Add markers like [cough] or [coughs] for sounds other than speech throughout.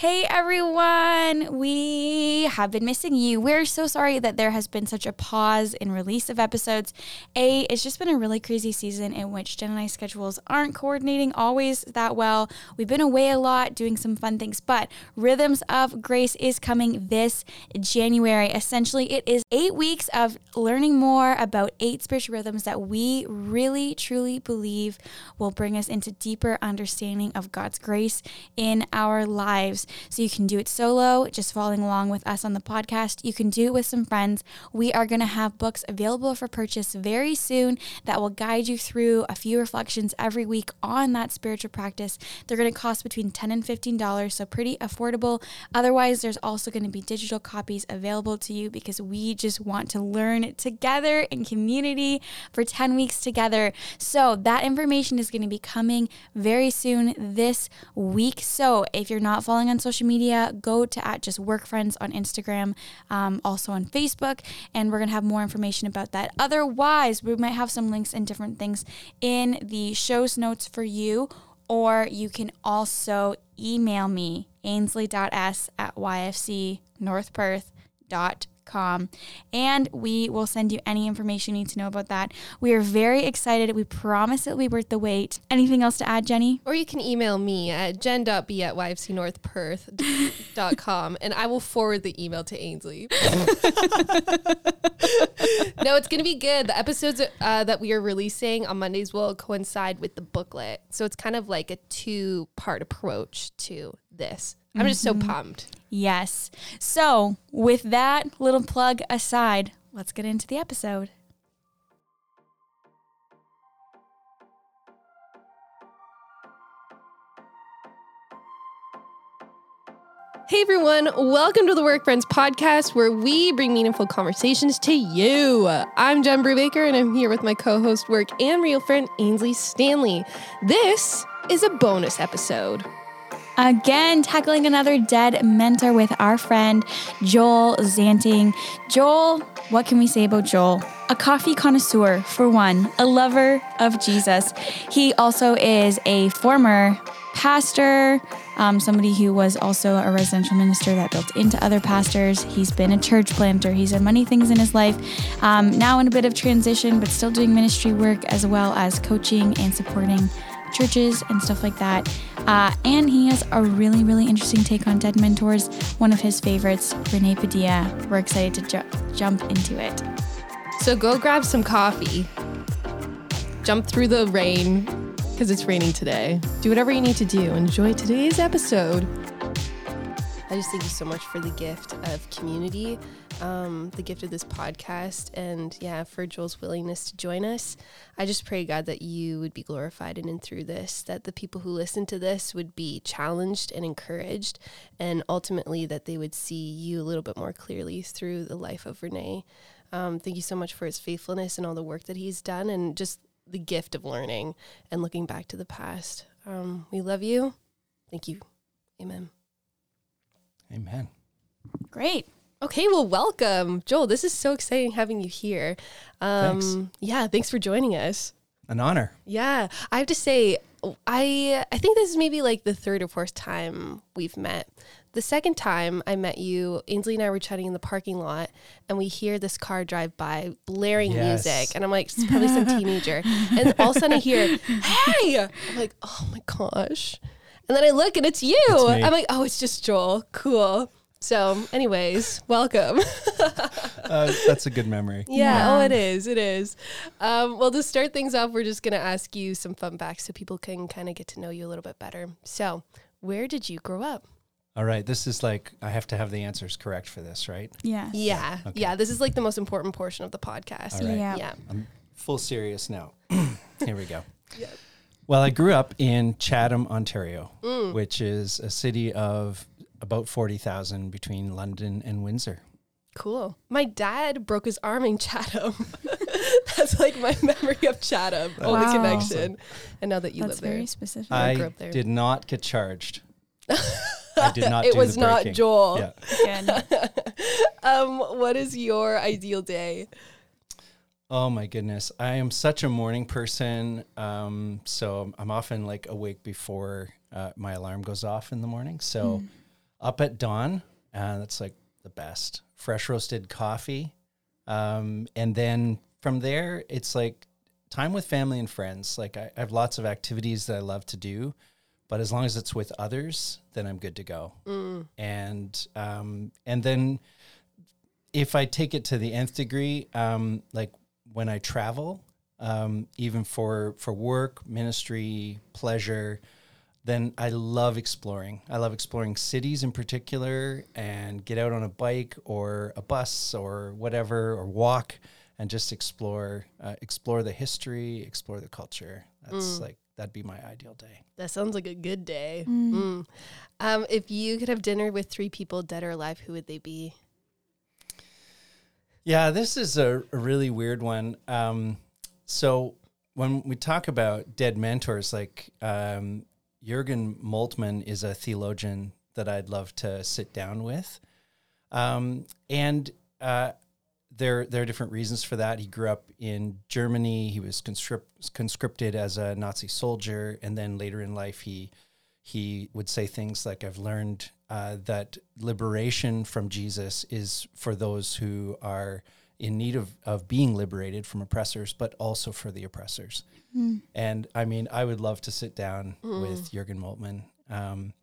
Hey everyone, we have been missing you. We're so sorry that there has been such a pause in release of episodes. A, it's just been a really crazy season in which Jen and I schedules aren't coordinating always that well. We've been away a lot doing some fun things, but Rhythms of Grace is coming this January. Essentially, it is eight weeks of learning more about eight spiritual rhythms that we really truly believe will bring us into deeper understanding of God's grace in our lives. So you can do it solo, just following along with us on the podcast. You can do it with some friends. We are going to have books available for purchase very soon that will guide you through a few reflections every week on that spiritual practice. They're going to cost between 10 and $15, so pretty affordable. Otherwise, there's also going to be digital copies available to you because we just want to learn together in community for 10 weeks together. So that information is going to be coming very soon this week. So if you're not following on social media, go to at just work friends on Instagram, um, also on Facebook, and we're gonna have more information about that. Otherwise, we might have some links and different things in the show's notes for you, or you can also email me ainsley.s at yfcnorthperth.com com, and we will send you any information you need to know about that. We are very excited. We promise it'll be worth the wait. Anything else to add, Jenny? Or you can email me at jen.b at yfcnorthperth.com and I will forward the email to Ainsley. [laughs] no, it's going to be good. The episodes uh, that we are releasing on Mondays will coincide with the booklet. So it's kind of like a two part approach to this. I'm just so mm-hmm. pumped. Yes. So, with that little plug aside, let's get into the episode. Hey everyone, welcome to the Work Friends podcast where we bring meaningful conversations to you. I'm Jen Brubaker and I'm here with my co host, work and real friend Ainsley Stanley. This is a bonus episode. Again, tackling another dead mentor with our friend Joel Zanting. Joel, what can we say about Joel? A coffee connoisseur, for one, a lover of Jesus. He also is a former pastor, um, somebody who was also a residential minister that built into other pastors. He's been a church planter. He's done many things in his life. Um, now in a bit of transition, but still doing ministry work as well as coaching and supporting churches and stuff like that. Uh, and he has a really, really interesting take on dead mentors. One of his favorites, Rene Padilla. We're excited to ju- jump into it. So go grab some coffee, jump through the rain because it's raining today. Do whatever you need to do. Enjoy today's episode. I just thank you so much for the gift of community um, the gift of this podcast and yeah, for Joel's willingness to join us. I just pray, God, that you would be glorified in and through this, that the people who listen to this would be challenged and encouraged, and ultimately that they would see you a little bit more clearly through the life of Rene. Um, thank you so much for his faithfulness and all the work that he's done and just the gift of learning and looking back to the past. Um, we love you. Thank you. Amen. Amen. Great. Okay, well, welcome, Joel. This is so exciting having you here. Um, thanks. Yeah, thanks for joining us. An honor. Yeah, I have to say, I I think this is maybe like the third or fourth time we've met. The second time I met you, Ainsley and I were chatting in the parking lot, and we hear this car drive by, blaring yes. music, and I'm like, it's probably some [laughs] teenager, and all of a sudden I hear, "Hey!" I'm like, "Oh my gosh!" And then I look, and it's you. I'm like, "Oh, it's just Joel. Cool." So, anyways, welcome. [laughs] uh, that's a good memory. Yeah, yeah, Oh, it is. It is. Um, well, to start things off, we're just going to ask you some fun facts so people can kind of get to know you a little bit better. So, where did you grow up? All right. This is like, I have to have the answers correct for this, right? Yeah. Yeah. Okay. Yeah. This is like the most important portion of the podcast. Yeah. Yeah. I'm full serious now. [coughs] Here we go. Yeah. Well, I grew up in Chatham, Ontario, mm. which is a city of about 40,000 between London and Windsor. Cool. My dad broke his arm in Chatham. [laughs] That's like my [laughs] memory of Chatham, That's only connection. Awesome. And now that you That's live there, very specific. I, grew up there. I did not get charged. [laughs] I did not. it was not. Joel. Yeah. um, what is your ideal day? Oh my goodness, I am such a morning person. Um, so I'm often like awake before uh, my alarm goes off in the morning. So. Mm up at dawn. Uh, that's like the best. Fresh roasted coffee. Um, and then from there, it's like time with family and friends. Like I, I have lots of activities that I love to do, but as long as it's with others, then I'm good to go. And um, and then if I take it to the nth degree, um, like when I travel, um, even for for work, ministry, pleasure, then I love exploring. I love exploring cities in particular, and get out on a bike or a bus or whatever, or walk and just explore uh, explore the history, explore the culture. That's like that'd be my ideal day. That sounds like a good day. Mm. Um, if you could have dinner with three people, dead or alive, who would they be? Yeah, this is a, a really weird one. Um, so when we talk about dead mentors, like um, Jürgen Moltmann is a theologian that I'd love to sit down with, um, and uh, there there are different reasons for that. He grew up in Germany. He was conscript, conscripted as a Nazi soldier, and then later in life he he would say things like, I've learned uh, that liberation from Jesus is for those who are in need of, of being liberated from oppressors, but also for the oppressors. And I mean, I would love to sit down with Jürgen Moltmann. Um,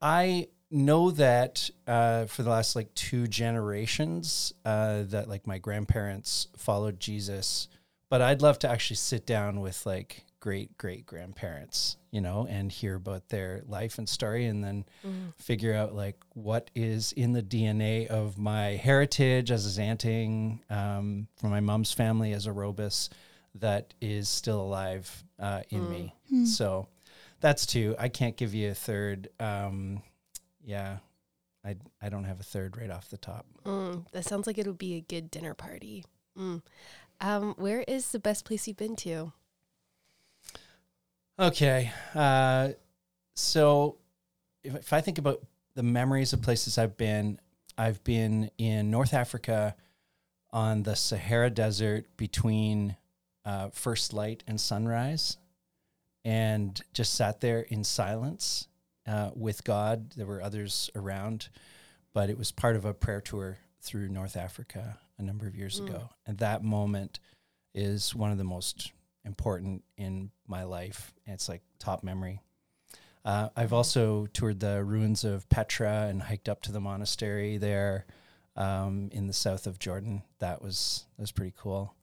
I know that uh, for the last like two generations, uh, that like my grandparents followed Jesus, but I'd love to actually sit down with like great great grandparents, you know, and hear about their life and story, and then figure out like what is in the DNA of my heritage as a Zanting um, from my mom's family as a Robus, that is still alive uh, in me. So that's two. I can't give you a third. Um, yeah, I I don't have a third right off the top. Mm, that sounds like it would be a good dinner party. Mm. Um, where is the best place you've been to? Okay, uh, so if, if I think about the memories of places I've been, I've been in North Africa on the Sahara Desert between uh, first light and sunrise, and just sat there in silence uh, with God. There were others around, but it was part of a prayer tour through North Africa a number of years ago. And that moment is one of the most important in my life. And it's like top memory. Uh, I've also toured the ruins of Petra and hiked up to the monastery there um, in the south of Jordan. That was that was pretty cool.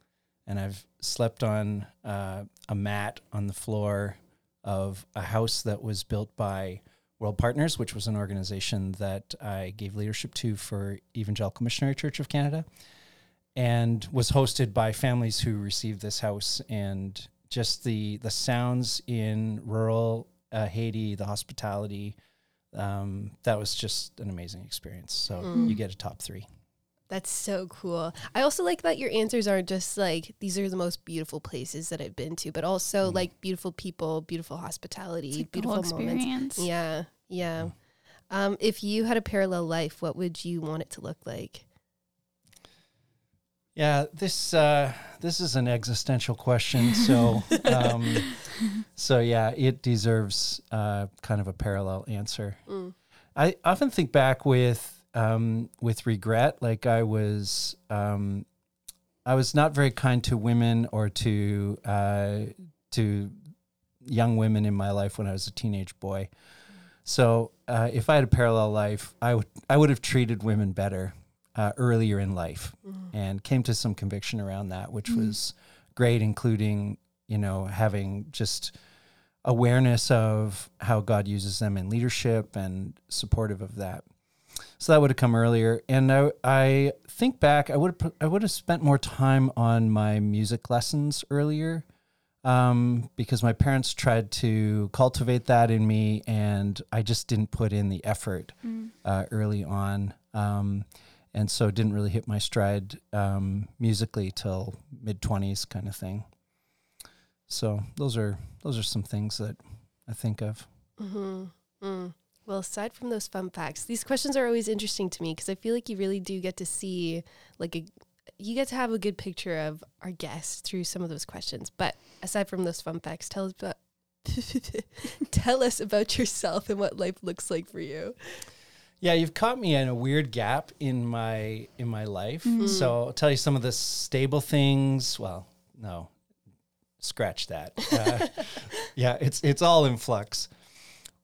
And I've slept on uh, a mat on the floor of a house that was built by World Partners, which was an organization that I gave leadership to for Evangelical Missionary Church of Canada, and was hosted by families who received this house. And just the the sounds in rural uh, Haiti, the hospitality, um, that was just an amazing experience. So you get a top three. That's so cool. I also like that your answers are just like these are the most beautiful places that I've been to, but also like beautiful people, beautiful hospitality, like the beautiful whole moments. experience. Yeah, yeah. Um, if you had a parallel life, what would you want it to look like? Yeah, this uh, this is an existential question. So, [laughs] um, so yeah, it deserves uh, kind of a parallel answer. I often think back with um, with regret, like I was um, I was not very kind to women or to uh, to young women in my life when I was a teenage boy. So, uh, if I had a parallel life, I would I would have treated women better uh, earlier in life, and came to some conviction around that, which was great, including you know having just awareness of how God uses them in leadership and supportive of that. So that would have come earlier, and I, I think back, I would have I would have spent more time on my music lessons earlier, um, because my parents tried to cultivate that in me, and I just didn't put in the effort uh, early on, um, and so didn't really hit my stride um, musically till mid twenties, kind of thing. So those are those are some things that I think of. Mm-hmm. Mm. Well, aside from those fun facts, these questions are always interesting to me because I feel like you really do get to see, like, a, you get to have a good picture of our guests through some of those questions. But aside from those fun facts, tell us about [laughs] tell us about yourself and what life looks like for you. Yeah, you've caught me in a weird gap in my in my life. So I'll tell you some of the stable things. Well, no, scratch that. Uh, [laughs] yeah, it's it's all in flux.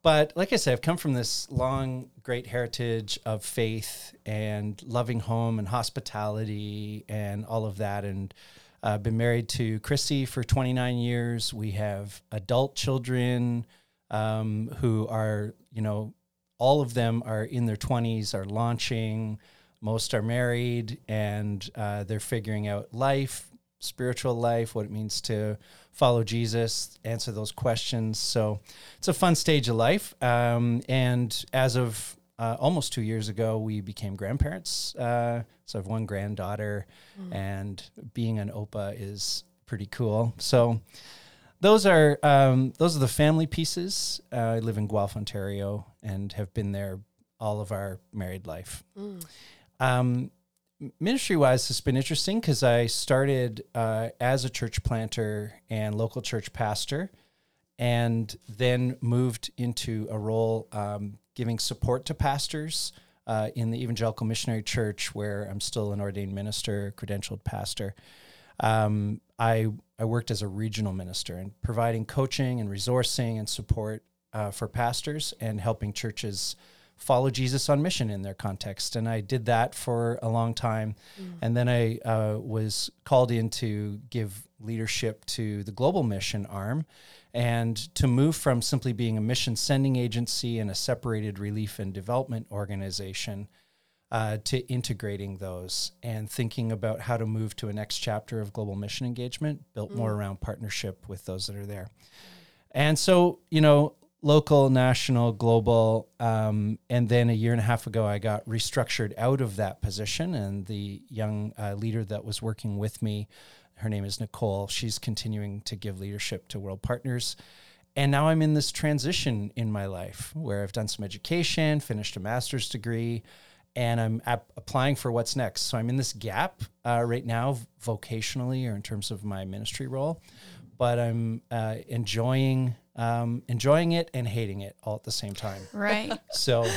But like I said, I've come from this long, great heritage of faith and loving home and hospitality and all of that. And I've been married to Chrissy for 29 years. We have adult children um, who are, you know, all of them are in their 20s, are launching. Most are married and uh, they're figuring out life, spiritual life, what it means to follow Jesus, answer those questions. So it's a fun stage of life. Um, and as of uh, almost two years ago, we became grandparents. Uh, so I have one granddaughter, and being an OPA is pretty cool. So those are um, those are the family pieces. Uh, I live in Guelph, Ontario, and have been there all of our married life. Um, ministry wise, it's been interesting because I started uh, as a church planter and local church pastor, and then moved into a role um, giving support to pastors uh, in the Evangelical Missionary Church, where I'm still an ordained minister, credentialed pastor. Um, I I worked as a regional minister and providing coaching and resourcing and support uh, for pastors and helping churches follow Jesus on mission in their context. And I did that for a long time. And then I uh, was called in to give leadership to the global mission arm and to move from simply being a mission sending agency and a separated relief and development organization uh, to integrating those and thinking about how to move to a next chapter of global mission engagement built more around partnership with those that are there. And so, you know, local, national, global. Um, and then a year and a half ago, I got restructured out of that position. And the young uh, leader that was working with me, her name is Nicole, she's continuing to give leadership to World Partners. And now I'm in this transition in my life where I've done some education, finished a master's degree, and I'm ap- applying for what's next. So I'm in this gap uh, right now, vocationally or in terms of my ministry role, but I'm uh, enjoying um, enjoying it and hating it all at the same time. Right. [laughs] So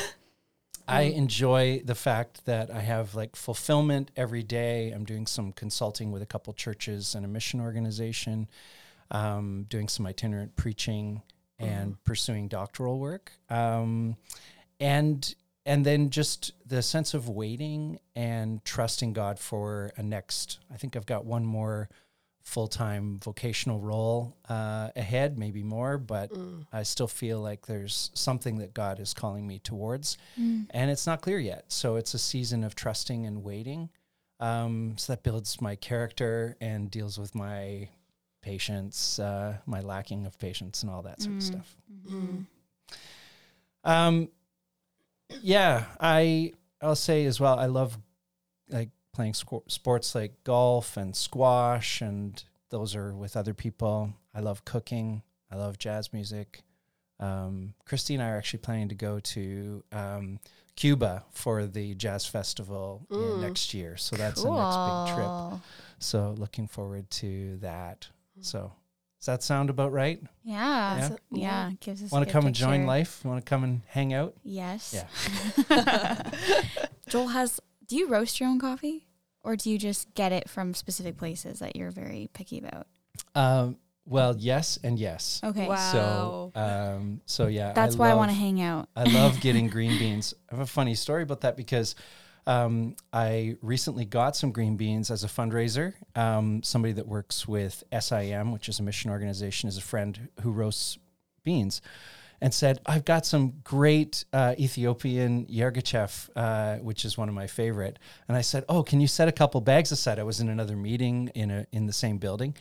I enjoy the fact that I have like fulfillment every day. I'm doing some consulting with a couple churches and a mission organization, um, doing some itinerant preaching and pursuing doctoral work. Um, and and then just the sense of waiting and trusting God for a next. I think I've got one more full time vocational role uh, ahead, maybe more, but I still feel like there's something that God is calling me towards, and it's not clear yet. So it's a season of trusting and waiting. Um, so that builds my character and deals with my patience, uh, my lacking of patience, and all that sort of stuff. Um, yeah, I I'll say as well. I love like playing squ- sports like golf and squash, and those are with other people. I love cooking. I love jazz music. Um, Christy and I are actually planning to go to um, Cuba for the jazz festival in next year. So that's the next big trip. So looking forward to that. So does that sound about right? Yeah. Yeah. So- yeah. Gives us. Want to good come and join picture. life? Want to come and hang out? Yes. Yeah. [laughs] Joel has. Do you roast your own coffee, or do you just get it from specific places that you're very picky about? Um, well, yes and yes. Okay. Wow. So, um, so yeah, That's why I want to hang out. I love [laughs] getting green beans. I have a funny story about that because um, I recently got some green beans as a fundraiser. Um, somebody that works with SIM, which is a mission organization, is a friend who roasts beans. And said, I've got some great uh, Ethiopian Yirgacheffe, uh, which is one of my favorite. And I said, Oh, can you set a couple bags aside? I was in another meeting in a in the same building,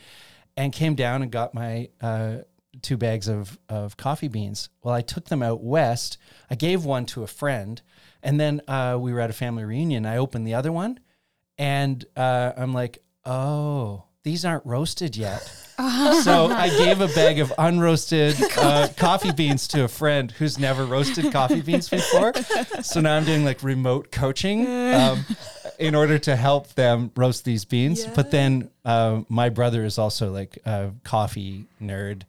and came down and got my uh, two bags of, of coffee beans. Well, I took them out west. I gave one to a friend, and then uh, we were at a family reunion. I opened the other one, and uh, I'm like, oh, these aren't roasted yet. [laughs] so I gave a bag of unroasted [laughs] uh, coffee beans to a friend who's never roasted coffee beans before. So now I'm doing like remote coaching um, in order to help them roast these beans. But then uh, my brother is also like a coffee nerd.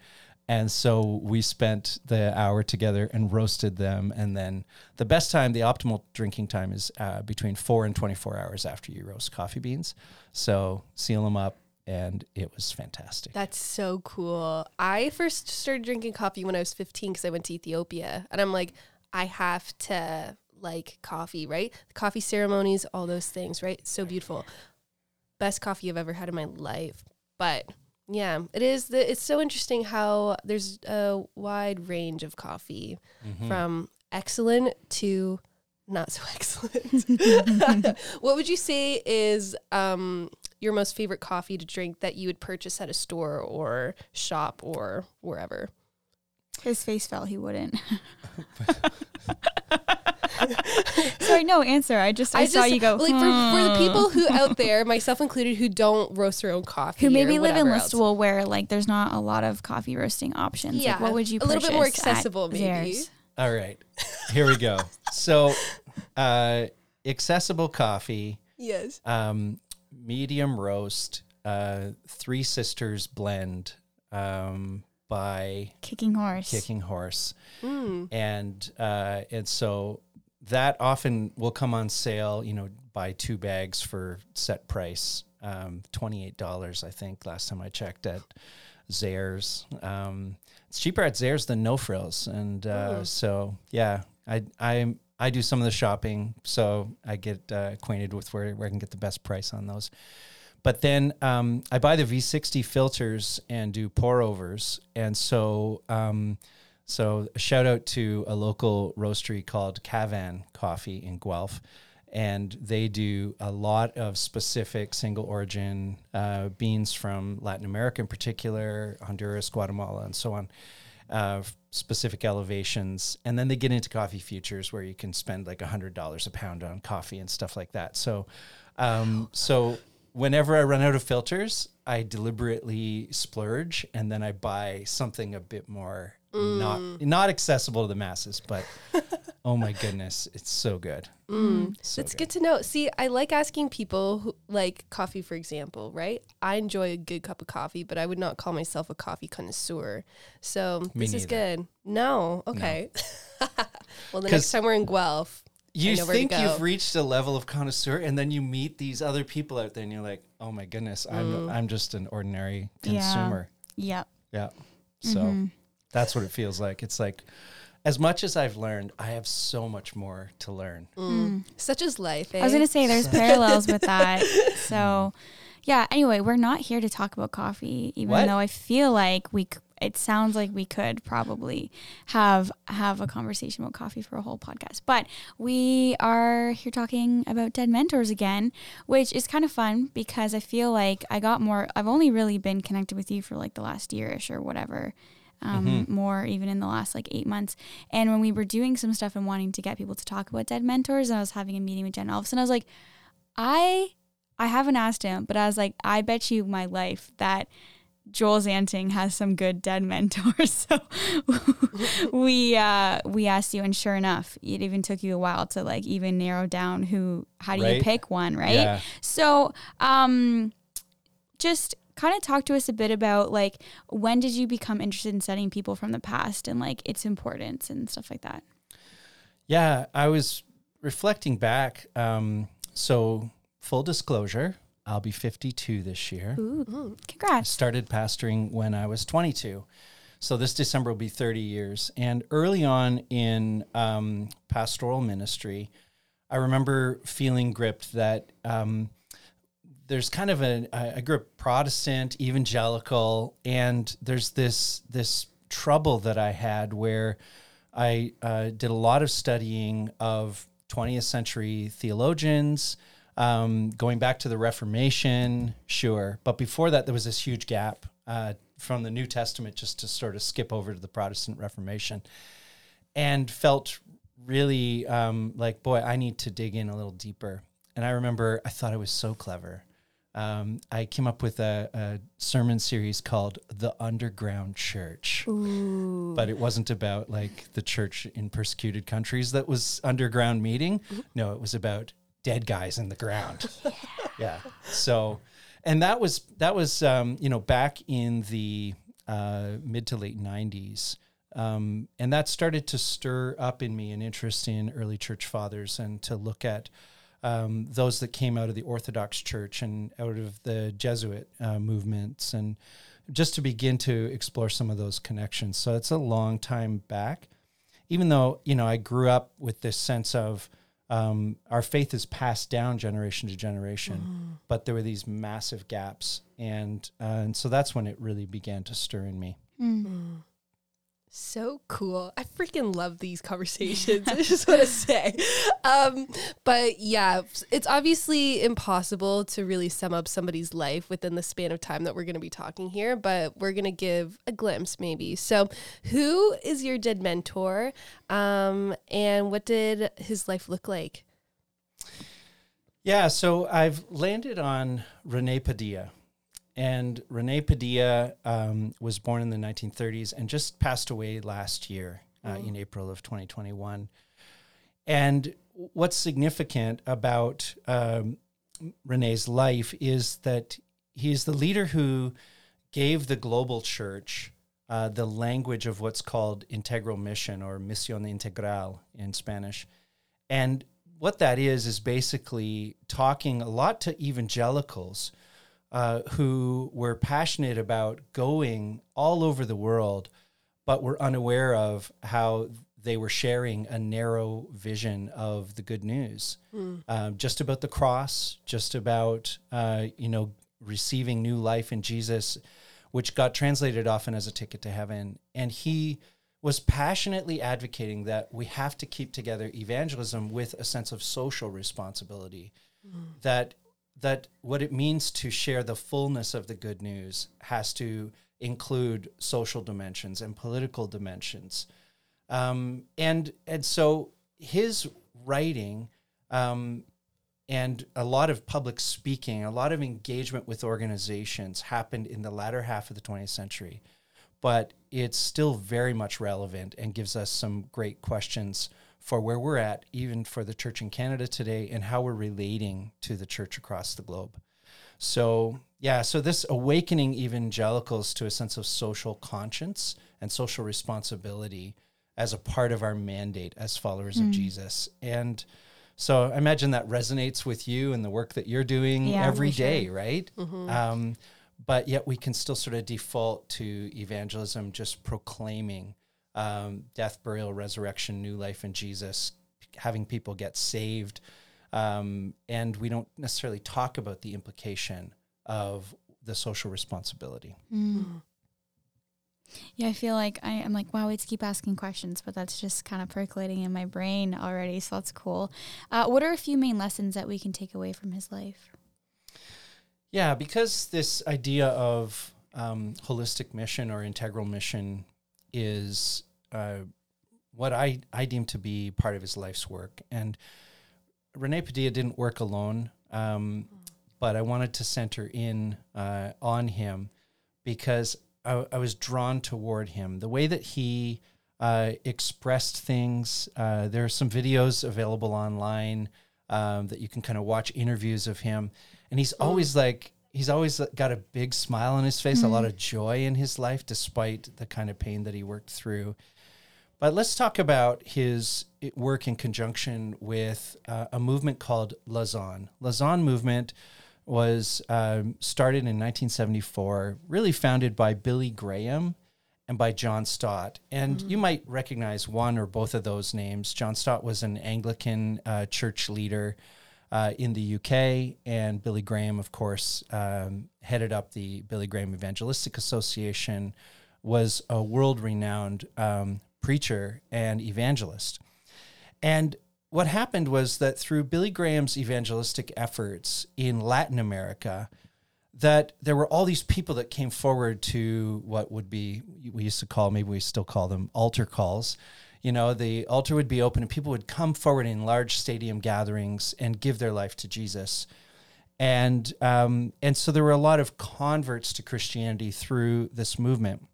And so we spent the hour together and roasted them. And then the best time, the optimal drinking time is uh, between four and 24 hours after you roast coffee beans. So seal them up, and it was fantastic. That's so cool. I first started drinking coffee when I was 15 because I went to Ethiopia. And I'm like, I have to like coffee, right? The coffee ceremonies, all those things, right? So beautiful. Best coffee I've ever had in my life. But yeah, it is. The, it's so interesting how there's a wide range of coffee Mhm. from excellent to not so [laughs] excellent. [laughs] what would you say is um, your most favorite coffee to drink that you would purchase at a store or shop or wherever? His face fell. He wouldn't. [laughs] [laughs] Sorry, no answer. I just I, saw you go. like for, for the "Hmm." people who out there, myself included, who don't roast their own coffee, who maybe or live in whatever else. Listowel where like there's not a lot of coffee roasting options. Yeah, like, what would you a little bit more accessible, maybe. Zehrs? All right, here we go. So, uh, accessible coffee, Yes. um, medium roast, uh, Three Sisters blend um, by Kicking horse. Kicking Horse, Mm. and uh, and so that often will come on sale. You know, buy two bags for set price, um, twenty eight dollars. I think last time I checked at Zehrs. Um, it's cheaper at Zehrs than No Frills, and uh, Mm. so yeah, I I I do some of the shopping, so I get uh, acquainted with where where I can get the best price on those. But then um, I buy the V60 filters and do pour overs, and so um, so a shout out to a local roastery called Cavan Coffee in Guelph, and they do a lot of specific single origin uh, beans from Latin America in particular, Honduras, Guatemala, and so on. Uh, specific elevations, and then they get into coffee futures where you can spend like a hundred dollars a pound on coffee and stuff like that. So, um, so whenever I run out of filters, I deliberately splurge and then I buy something a bit more not not accessible to the masses, but [laughs] oh my goodness, it's so good. Mm. So That's good to know. See, I like asking people who like coffee, for example, right? I enjoy a good cup of coffee, but I would not call myself a coffee connoisseur. So Me this is good. No, okay. [laughs] well, the next time we're in Guelph, You know where to think you've reached a level of connoisseur, and then you meet these other people out there, and you're like, "Oh my goodness, I'm I'm just an ordinary Yeah. consumer." Yep. Yeah. So Mhm. that's what it feels like. It's like, as much as I've learned, I have so much more to learn. mm, such is life. Eh? I was gonna say there's [laughs] parallels with that. [laughs] So, yeah. Anyway, we're not here to talk about coffee, even What? though I feel like we. It sounds like we could probably have have a conversation about coffee for a whole podcast, but we are here talking about dead mentors again, which is kind of fun because I feel like I got more. I've only really been connected with you for like the last yearish or whatever. Um, Mhm. more even in the last like eight months. And when we were doing some stuff and wanting to get people to talk about dead mentors, and I was having a meeting with Jen, all of a sudden I was like, I I haven't asked him, but I was like, I bet you my life that Joel Zanting has some good dead mentors. [laughs] So we uh we asked you and sure enough, it even took you a while to like even narrow down who how do you pick one, right? Yeah. So um just kind of talk to us a bit about like when did you become interested in studying people from the past and like its importance and stuff like that. Yeah, I was reflecting back. Um, so, full disclosure, I'll be 52 this year. Ooh, Mm. I congrats. started pastoring when I was 22. So, this December will be 30 years. And early on in um, pastoral ministry, I remember feeling gripped that um, there's kind of a, I I grew up Protestant, evangelical, and there's this, this trouble that I had where I uh, did a lot of studying of 20th century theologians, um, going back to the Reformation, sure. But before that, there was this huge gap uh, from the New Testament just to sort of skip over to the Protestant Reformation and felt really um, like, boy, I need to dig in a little deeper. And I remember I thought I was so clever. Um, I came up with a, a sermon series called The Underground Church Ooh. but it wasn't about like the church in persecuted countries that was underground meeting. No, it was about dead guys in the ground. [laughs] yeah. So, and that was that was um, you know back in the uh, mid to late 90s. Um, and that started to stir up in me an interest in early church fathers and to look at um, those that came out of the Orthodox Church and out of the Jesuit uh, movements, and just to begin to explore some of those connections. So it's a long time back. Even though you know I grew up with this sense of um, our faith is passed down generation to generation, mm. but there were these massive gaps, and uh, and so that's when it really began to stir in me. Mm. So cool. I freaking love these conversations. [laughs] I just want to say. Um, but yeah, it's obviously impossible to really sum up somebody's life within the span of time that we're going to be talking here, but we're going to give a glimpse maybe. So, who is your dead mentor? Um, and what did his life look like? Yeah, so I've landed on Rene Padilla. And Rene Padilla um, was born in the 1930s and just passed away last year uh, mm. in April of 2021. And what's significant about um, Rene's life is that he's the leader who gave the global church uh, the language of what's called integral mission or misión integral in Spanish. And what that is, is basically talking a lot to evangelicals uh, who were passionate about going all over the world, but were unaware of how they were sharing a narrow vision of the good news, mm. um, just about the cross, just about uh, you know receiving new life in Jesus, which got translated often as a ticket to heaven. And he was passionately advocating that we have to keep together evangelism with a sense of social responsibility. Mm. That that what it means to share the fullness of the good news has to include social dimensions and political dimensions. Um, and and so his writing um, and a lot of public speaking, a lot of engagement with organizations happened in the latter half of the 20th century, but it's still very much relevant and gives us some great questions for where we're at, even for the church in Canada today, and how we're relating to the church across the globe. So, yeah, so this awakening evangelicals to a sense of social conscience and social responsibility as a part of our mandate as followers mm. of Jesus. And so I imagine that resonates with you and the work that you're doing yeah, every day, sure. right? Mm-hmm. Um, but yet we can still sort of default to evangelism, just proclaiming um, death, burial, resurrection, new life in Jesus, having people get saved. Um, and we don't necessarily talk about the implication of the social responsibility. Mm. Yeah, I feel like I, am like, wow, let's keep asking questions, but that's just kind of percolating in my brain already. So that's cool. Uh, what are a few main lessons that we can take away from his life? Yeah, because this idea of um, holistic mission or integral mission is uh, what I, I deem to be part of his life's work. And Rene Padilla didn't work alone, um, but I wanted to center in uh, on him because I, I, was drawn toward him. The way that he uh, expressed things, uh, there are some videos available online um, that you can kind of watch interviews of him. And he's always like, he's always got a big smile on his face, mm-hmm. a lot mm-hmm. of joy in his life, despite the kind of pain that he worked through. But let's talk about his work in conjunction with uh, a movement called Lausanne. Lausanne movement was um, started in 1974, really founded by Billy Graham and by John Stott. And mm-hmm. you might recognize one or both of those names. John Stott was an Anglican uh, church leader uh, in the UK, and Billy Graham, of course, um, headed up the Billy Graham Evangelistic Association, was a world renowned um, preacher and evangelist. And what happened was that through Billy Graham's evangelistic efforts in Latin America, that there were all these people that came forward to what would be we used to call maybe we still call them altar calls. You know the altar would be open and people would come forward in large stadium gatherings and give their life to jesus. And um, and so there were a lot of converts to christianity through this movement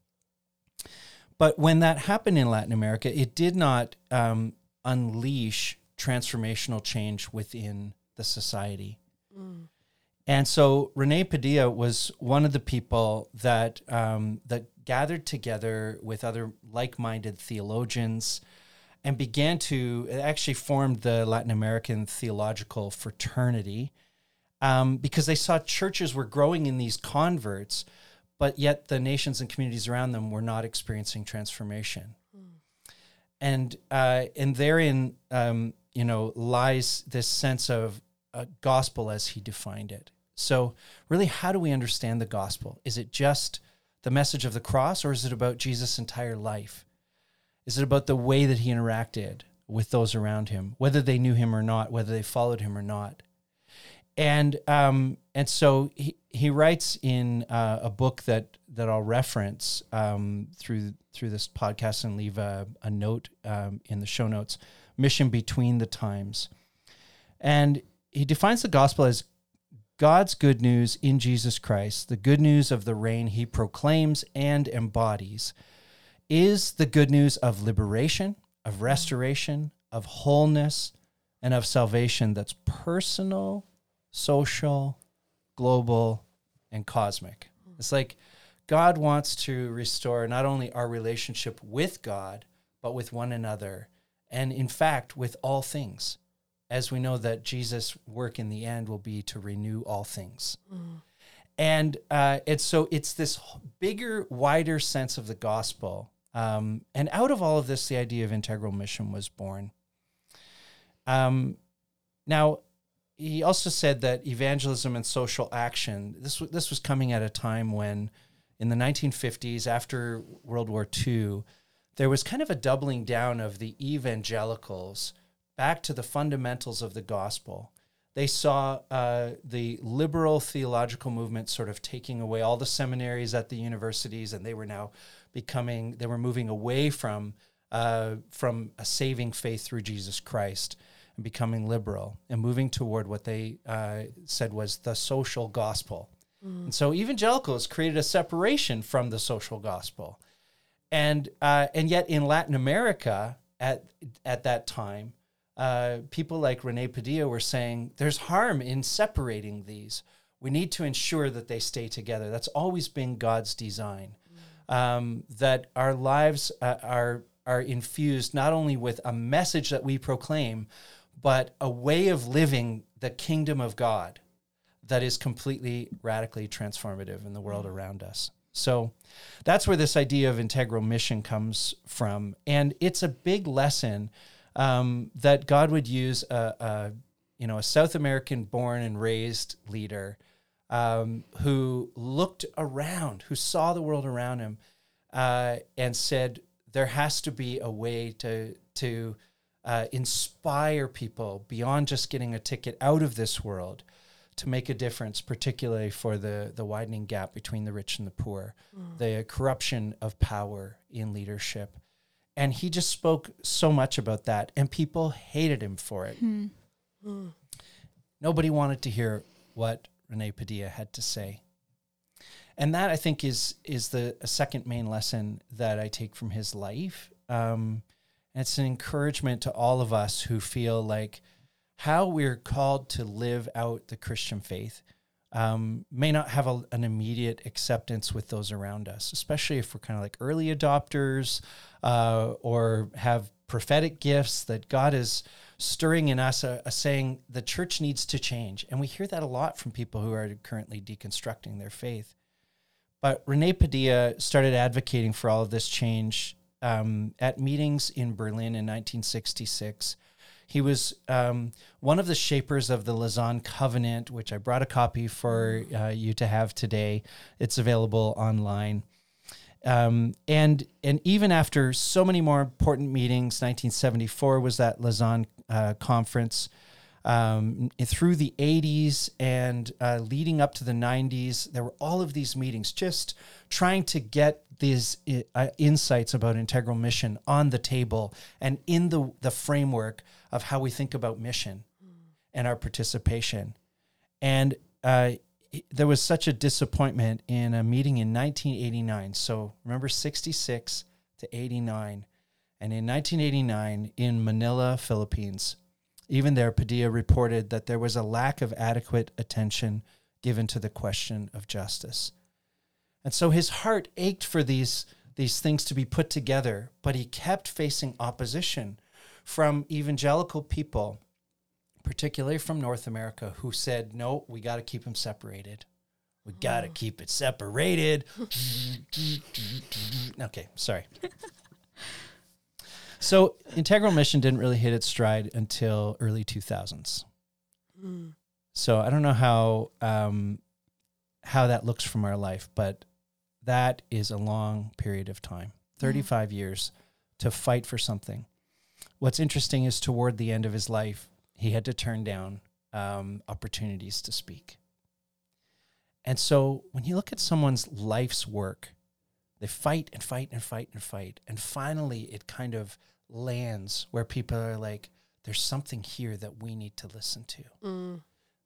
but when that happened in latin america it did not um, unleash transformational change within the society mm. And so Rene Padilla was one of the people that um, that gathered together with other like-minded theologians and began to actually formed the Latin American Theological Fraternity um, because they saw churches were growing in these converts, but yet the nations and communities around them were not experiencing transformation. And uh, and therein, um, you know, lies this sense of uh, gospel as he defined it. So, really, how do we understand the gospel? Is it just the message of the cross, or is it about Jesus' entire life? Is it about the way that he interacted with those around him, whether they knew him or not, whether they followed him or not? And um, and so he, he writes in uh, a book that that I'll reference um, through through this podcast and leave a, a note um, in the show notes. Mission between the times, and he defines the gospel as God's good news in Jesus Christ, the good news of the reign he proclaims and embodies, is the good news of liberation, of restoration, of wholeness, and of salvation that's personal, social, global, and cosmic. It's like God wants to restore not only our relationship with God, but with one another, and in fact, with all things as we know that Jesus' work in the end will be to renew all things. Mm. And uh, it's so it's this bigger, wider sense of the gospel. Um, and out of all of this, the idea of integral mission was born. Um, now, he also said that evangelism and social action. This this was coming at a time when, in the 1950s, after World War II, there was kind of a doubling down of the evangelicals back to the fundamentals of the gospel. They saw uh, the liberal theological movement sort of taking away all the seminaries at the universities, and they were now becoming, they were moving away from, uh, from a saving faith through Jesus Christ and becoming liberal and moving toward what they uh, said was the social gospel. Mm. And so evangelicals created a separation from the social gospel. And, uh, and yet in Latin America at, at that time, uh, people like Rene Padilla were saying there's harm in separating these. We need to ensure that they stay together. That's always been God's design. Um, that our lives uh, are are infused not only with a message that we proclaim, but a way of living the kingdom of God that is completely radically transformative in the world around us. So that's where this idea of integral mission comes from. And it's a big lesson um, that God would use a, a, you know a South American born and raised leader um, who looked around, who saw the world around him, uh, and said there has to be a way to to uh, inspire people beyond just getting a ticket out of this world to make a difference, particularly for the, the widening gap between the rich and the poor, mm. the corruption of power in leadership, and he just spoke so much about that and people hated him for it hmm. Hmm. nobody wanted to hear what rene padilla had to say and that i think is is the second main lesson that i take from his life um, and it's an encouragement to all of us who feel like how we're called to live out the christian faith um, may not have a, an immediate acceptance with those around us, especially if we're kind of like early adopters uh, or have prophetic gifts that God is stirring in us, uh, uh, saying the church needs to change. And we hear that a lot from people who are currently deconstructing their faith. But Rene Padilla started advocating for all of this change um, at meetings in Berlin in 1966 he was um, one of the shapers of the Lausanne Covenant, which I brought a copy for uh, you to have today. It's available online. Um, and and even after so many more important meetings, 1974 was that Lausanne uh, conference. Um, through the 80s and uh, leading up to the 90s, there were all of these meetings just trying to get these uh, insights about integral mission on the table and in the, the framework of how we think about mission and our participation. And uh, there was such a disappointment in a meeting in 1989. So remember 66 to 89. And in 1989, in Manila, Philippines, even there, Padilla reported that there was a lack of adequate attention given to the question of justice. And so his heart ached for these, these things to be put together, but he kept facing opposition from evangelical people, particularly from North America, who said, no, we got to keep them separated. We got to mm. keep it separated. [laughs] okay, sorry. [laughs] So integral mission didn't really hit its stride until early 2000s. So I don't know how um, how that looks from our life, but that is a long period of time 35 years to fight for something. What's interesting is toward the end of his life, he had to turn down um, opportunities to speak. And so when you look at someone's life's work, they fight and fight and fight and fight. And finally, it kind of lands where people are like, there's something here that we need to listen to. Mm.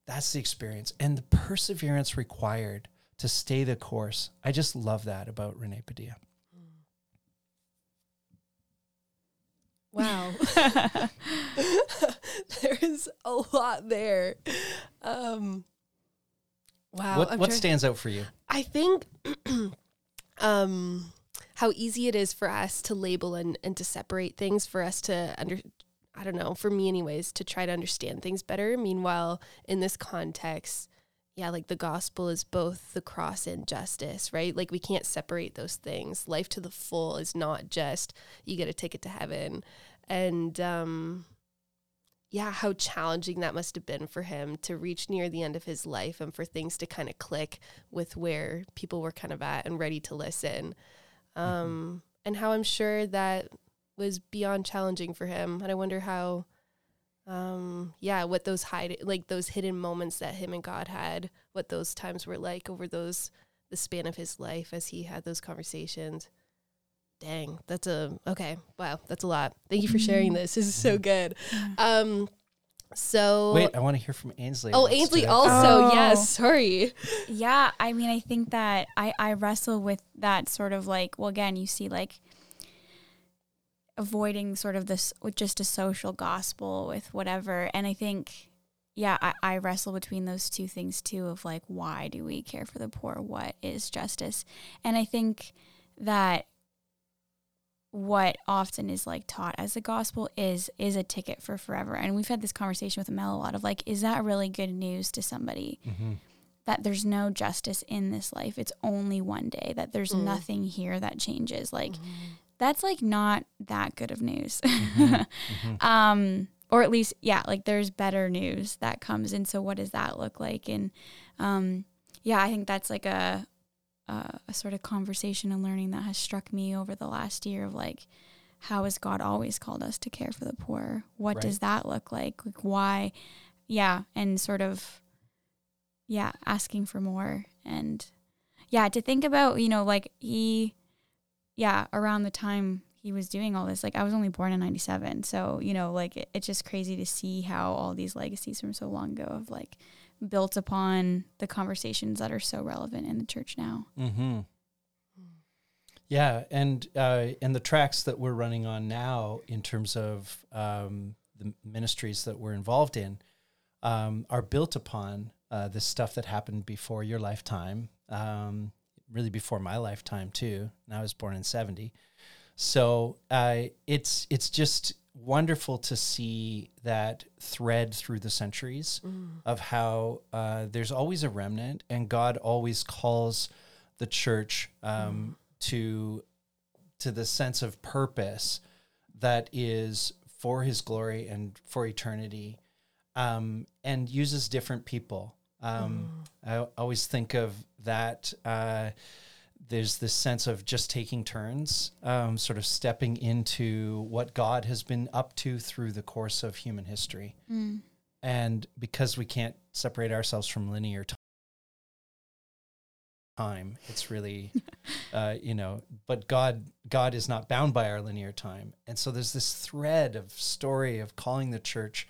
That's the experience and the perseverance required to stay the course. I just love that about Rene Padilla. Wow. [laughs] [laughs] There's a lot there. Um, wow. what what trying- stands out for you? I think [clears throat] um, how easy it is for us to label and, and to separate things, for us to under, I don't know, for me anyways, to try to understand things better. Meanwhile, in this context, yeah, like the gospel is both the cross and justice, right? Like we can't separate those things. Life to the full is not just you get a ticket to heaven. And um yeah, how challenging that must have been for him to reach near the end of his life and for things to kind of click with where people were kind of at and ready to listen. Um, And how I'm sure that was beyond challenging for him. And I wonder how, um, yeah, what those hide like those hidden moments that him and God had, what those times were like over those the span of his life as he had those conversations. Dang, that's a okay. Wow, that's a lot. Thank you for sharing this. This is so good. Um, so Wait, I want to hear from Ainsley. oh, What Ainsley stood also. Oh. Yes, sorry. Yeah, I mean, I think that I, I wrestle with that sort of like, well, again, you see like avoiding sort of this with just a social gospel with whatever. And I think, yeah, I, I wrestle between those two things too of like, why do we care for the poor? What is justice? And I think that what often is like taught as the gospel is is a ticket for forever and we've had this conversation with Mel a lot of like is that really good news to somebody Mhm. that there's no justice in this life. It's only one day, that there's Mm. nothing here that changes. Like, that's like not that good of news. Mhm. [laughs] um, or at least, yeah, like there's better news that comes. And so, what does that look like? And um, yeah, I think that's like a, a, a sort of conversation and learning that has struck me over the last year of like, how has God always called us to care for the poor? What Right. does that look like? Like, why? Yeah. And sort of, yeah, asking for more. And yeah, to think about, you know, like he, yeah, around the time he was doing all this, like I was only born in 97. So, you know, like it, it's just crazy to see how all these legacies from so long ago have like built upon the conversations that are so relevant in the church now. Mm-hmm. Yeah, and uh, and the tracks that we're running on now, in terms of um, the ministries that we're involved in, um, are built upon uh, this stuff that happened before your lifetime, um, really before my lifetime too. And I was born in seventy, so uh, it's it's just wonderful to see that thread through the centuries of how uh, there's always a remnant, and God always calls the church um, to to the sense of purpose that is for His glory and for eternity, um, and uses different people. Um, I always think of that. Uh, there's this sense of just taking turns, um, sort of stepping into what God has been up to through the course of human history. And because we can't separate ourselves from linear ti- time, it's really, [laughs] uh, you know, but God, God is not bound by our linear time. And so there's this thread of story of calling the church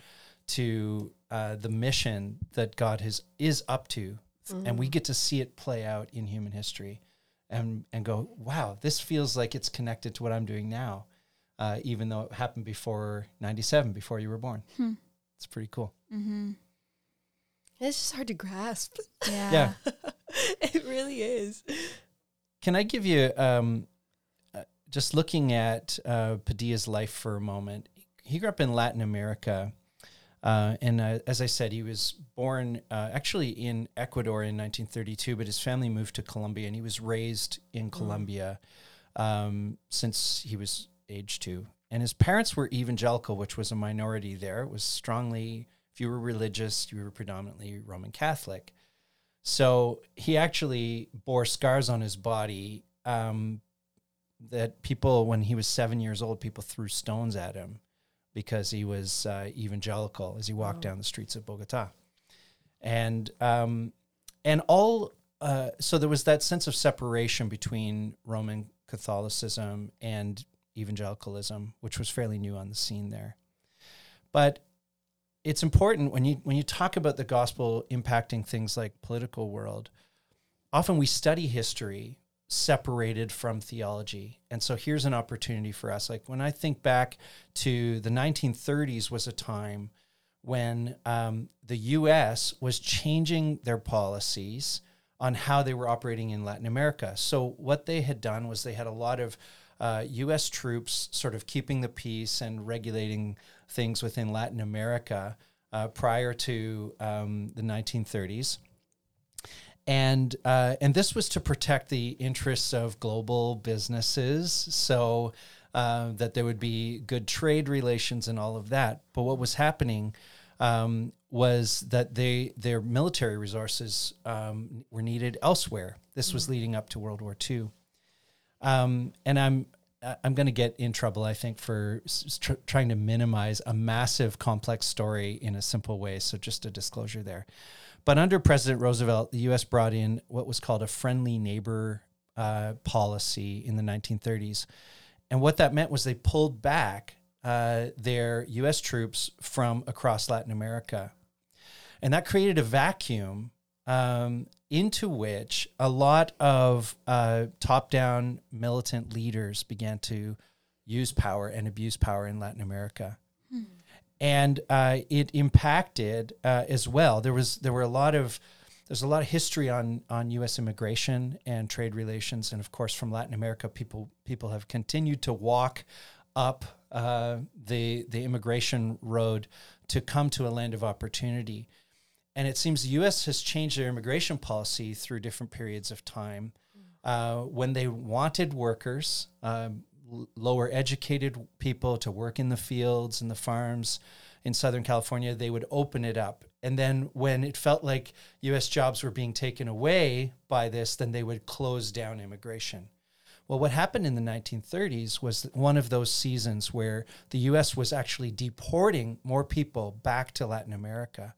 to uh, the mission that God has is up to, and we get to see it play out in human history, and and go, wow, this feels like it's connected to what I'm doing now, uh, even though it happened before '97, before you were born. It's pretty cool. Mm-hmm. It's just hard to grasp. Yeah. Yeah. [laughs] it really is. Can I give you um, uh, just looking at uh, Padilla's life for a moment? He grew up in Latin America. Uh, and uh, as I said, he was born uh, actually in Ecuador in 1932, but his family moved to Colombia and he was raised in Colombia um, since he was age two. And his parents were evangelical, which was a minority there. It was strongly, if you were religious, you were predominantly Roman Catholic. So he actually bore scars on his body um, that people, when he was seven years old, people threw stones at him because he was uh, evangelical as he walked down the streets of Bogota. And um, and all uh, so there was that sense of separation between Roman Catholicism and evangelicalism, which was fairly new on the scene there. But it's important when you when you talk about the gospel impacting things like political world often we study history separated from theology. And so here's an opportunity for us. Like when i think back to the 1930s was a time when um, the us was changing their policies on how they were operating in latin america. So what they had done was they had a lot of uh, us troops sort of keeping the peace and regulating things within Latin America uh, prior to um, the 1930s. And, uh, and this was to protect the interests of global businesses so uh, that there would be good trade relations and all of that. But what was happening um, was that they, their military resources um, were needed elsewhere. This was leading up to World War II. Um, and I'm I- I'm going to get in trouble, I think, for tr- trying to minimize a massive, complex story in a simple way. So, just a disclosure there. But under President Roosevelt, the U.S. brought in what was called a friendly neighbor uh, policy in the 1930s. And what that meant was they pulled back uh, their U.S. troops from across Latin America. And that created a vacuum um, into which a lot of uh, top down militant leaders began to use power and abuse power in Latin America. And uh, it impacted uh, as well. There was there were a lot of there's a lot of history on on U.S. immigration and trade relations, and of course from Latin America, people people have continued to walk up uh, the the immigration road to come to a land of opportunity. And it seems the U.S. has changed their immigration policy through different periods of time. Uh, when they wanted workers, um, lower educated people to work in the fields and the farms in Southern California, they would open it up. And then when it felt like U.S. jobs were being taken away by this, then they would close down immigration. Well, what happened in the 1930s was one of those seasons where the US was actually deporting more people back to Latin America.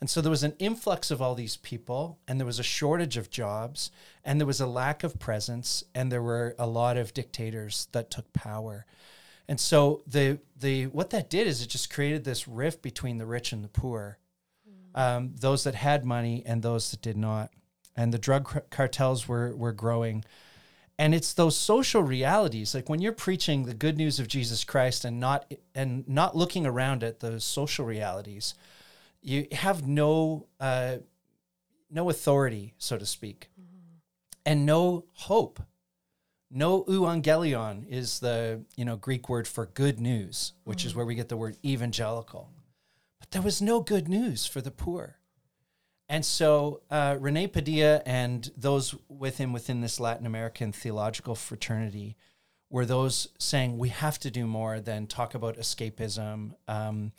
And so there was an influx of all these people, and there was a shortage of jobs, and there was a lack of presence, and there were a lot of dictators that took power. And so the the what that did is it just created this rift between the rich and the poor, um, those that had money and those that did not. And the drug car- cartels were were growing and it's those social realities like when you're preaching the good news of jesus christ and not and not looking around at those social realities you have no uh, no authority so to speak. And no hope. No euangelion is the you know greek word for good news which is where we get the word evangelical. But there was no good news for the poor. And so uh, Rene Padilla and those with him within this Latin American theological fraternity were those saying we have to do more than talk about escapism. Um,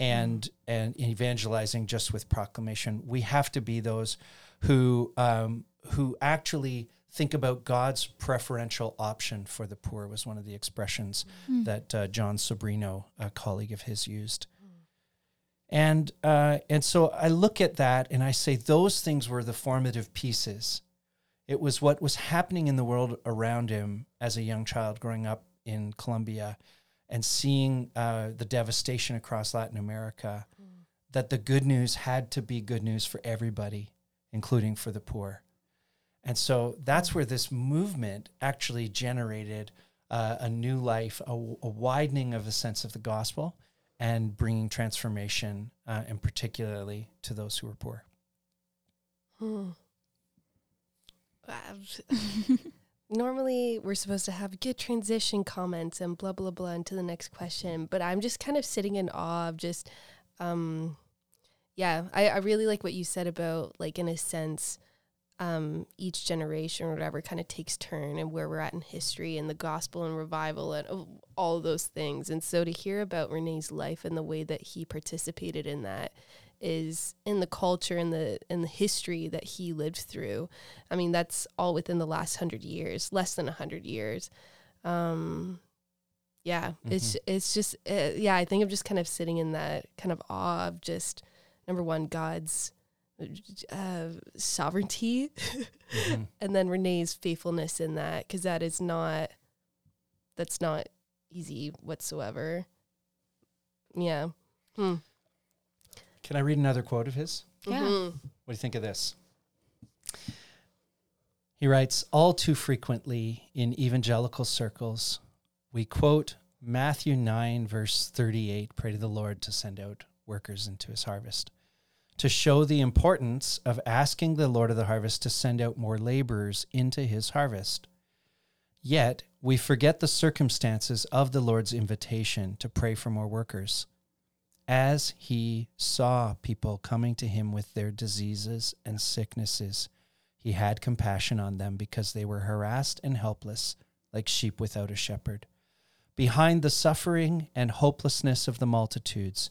and and evangelizing just with proclamation. We have to be those who um, who actually think about God's preferential option for the poor was one of the expressions that uh, Jon Sobrino, a colleague of his, used. And uh, and so I look at that and I say those things were the formative pieces. It was what was happening in the world around him as a young child growing up in Colombia and seeing uh, the devastation across Latin America. That the good news had to be good news for everybody, including for the poor. And so that's where this movement actually generated uh, a new life, a, a widening of the sense of the gospel, and bringing transformation, uh, and particularly to those who are poor. Hmm. [laughs] Normally, we're supposed to have good transition comments and blah, blah, blah into the next question, but I'm just kind of sitting in awe of just, um, yeah, I, I really like what you said about, like, in a sense, um, each generation or whatever kind of takes turn and where we're at in history and the gospel and revival and oh, all those things. And so to hear about Rene's life and the way that he participated in that is in the culture and the in the history that he lived through. I mean, that's all within the last hundred years, less than a hundred years. Um, yeah, mm-hmm. it's it's just uh, yeah. I think I'm just kind of sitting in that kind of awe of just number one, God's uh, sovereignty, mm-hmm. [laughs] and then Rene's faithfulness in that because that is not that's not easy whatsoever. Yeah. Hmm. Can I read another quote of his? Yeah. Mm-hmm. What do you think of this? He writes All too frequently in evangelical circles, we quote Matthew 9, verse 38 pray to the Lord to send out workers into his harvest to show the importance of asking the Lord of the harvest to send out more laborers into his harvest. Yet, we forget the circumstances of the Lord's invitation to pray for more workers. As he saw people coming to him with their diseases and sicknesses, he had compassion on them because they were harassed and helpless, like sheep without a shepherd. Behind the suffering and hopelessness of the multitudes,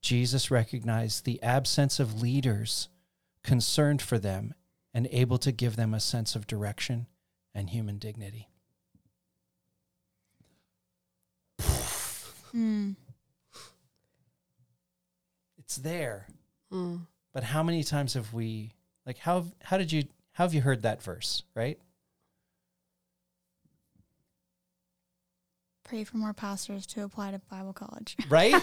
Jesus recognized the absence of leaders concerned for them and able to give them a sense of direction and human dignity. Mm. It's there. Mm. But how many times have we like how how did you how have you heard that verse, right? pray for more pastors to apply to Bible college. [laughs] Right?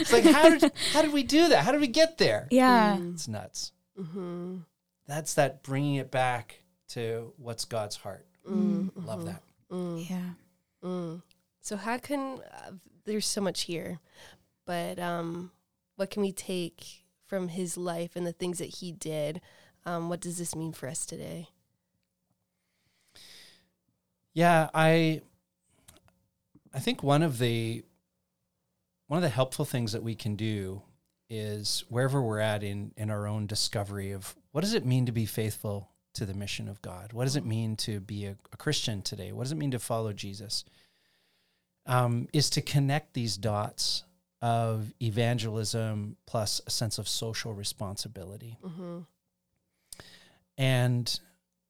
it's like how did how did we do that? How did we get there? Yeah, mm. it's nuts. Mm-hmm. That's that bringing it back to what's God's heart. Mm-hmm. Love that. Mm. Yeah. Mm. So how can uh, there's so much here, but um, what can we take from his life and the things that he did? Um, what does this mean for us today? Yeah, I I think one of the one of the helpful things that we can do is wherever we're at in in our own discovery of what does it mean to be faithful to the mission of God? What does it mean to be a, a Christian today? What does it mean to follow Jesus? Um, is to connect these dots of evangelism plus a sense of social responsibility. Mm-hmm. And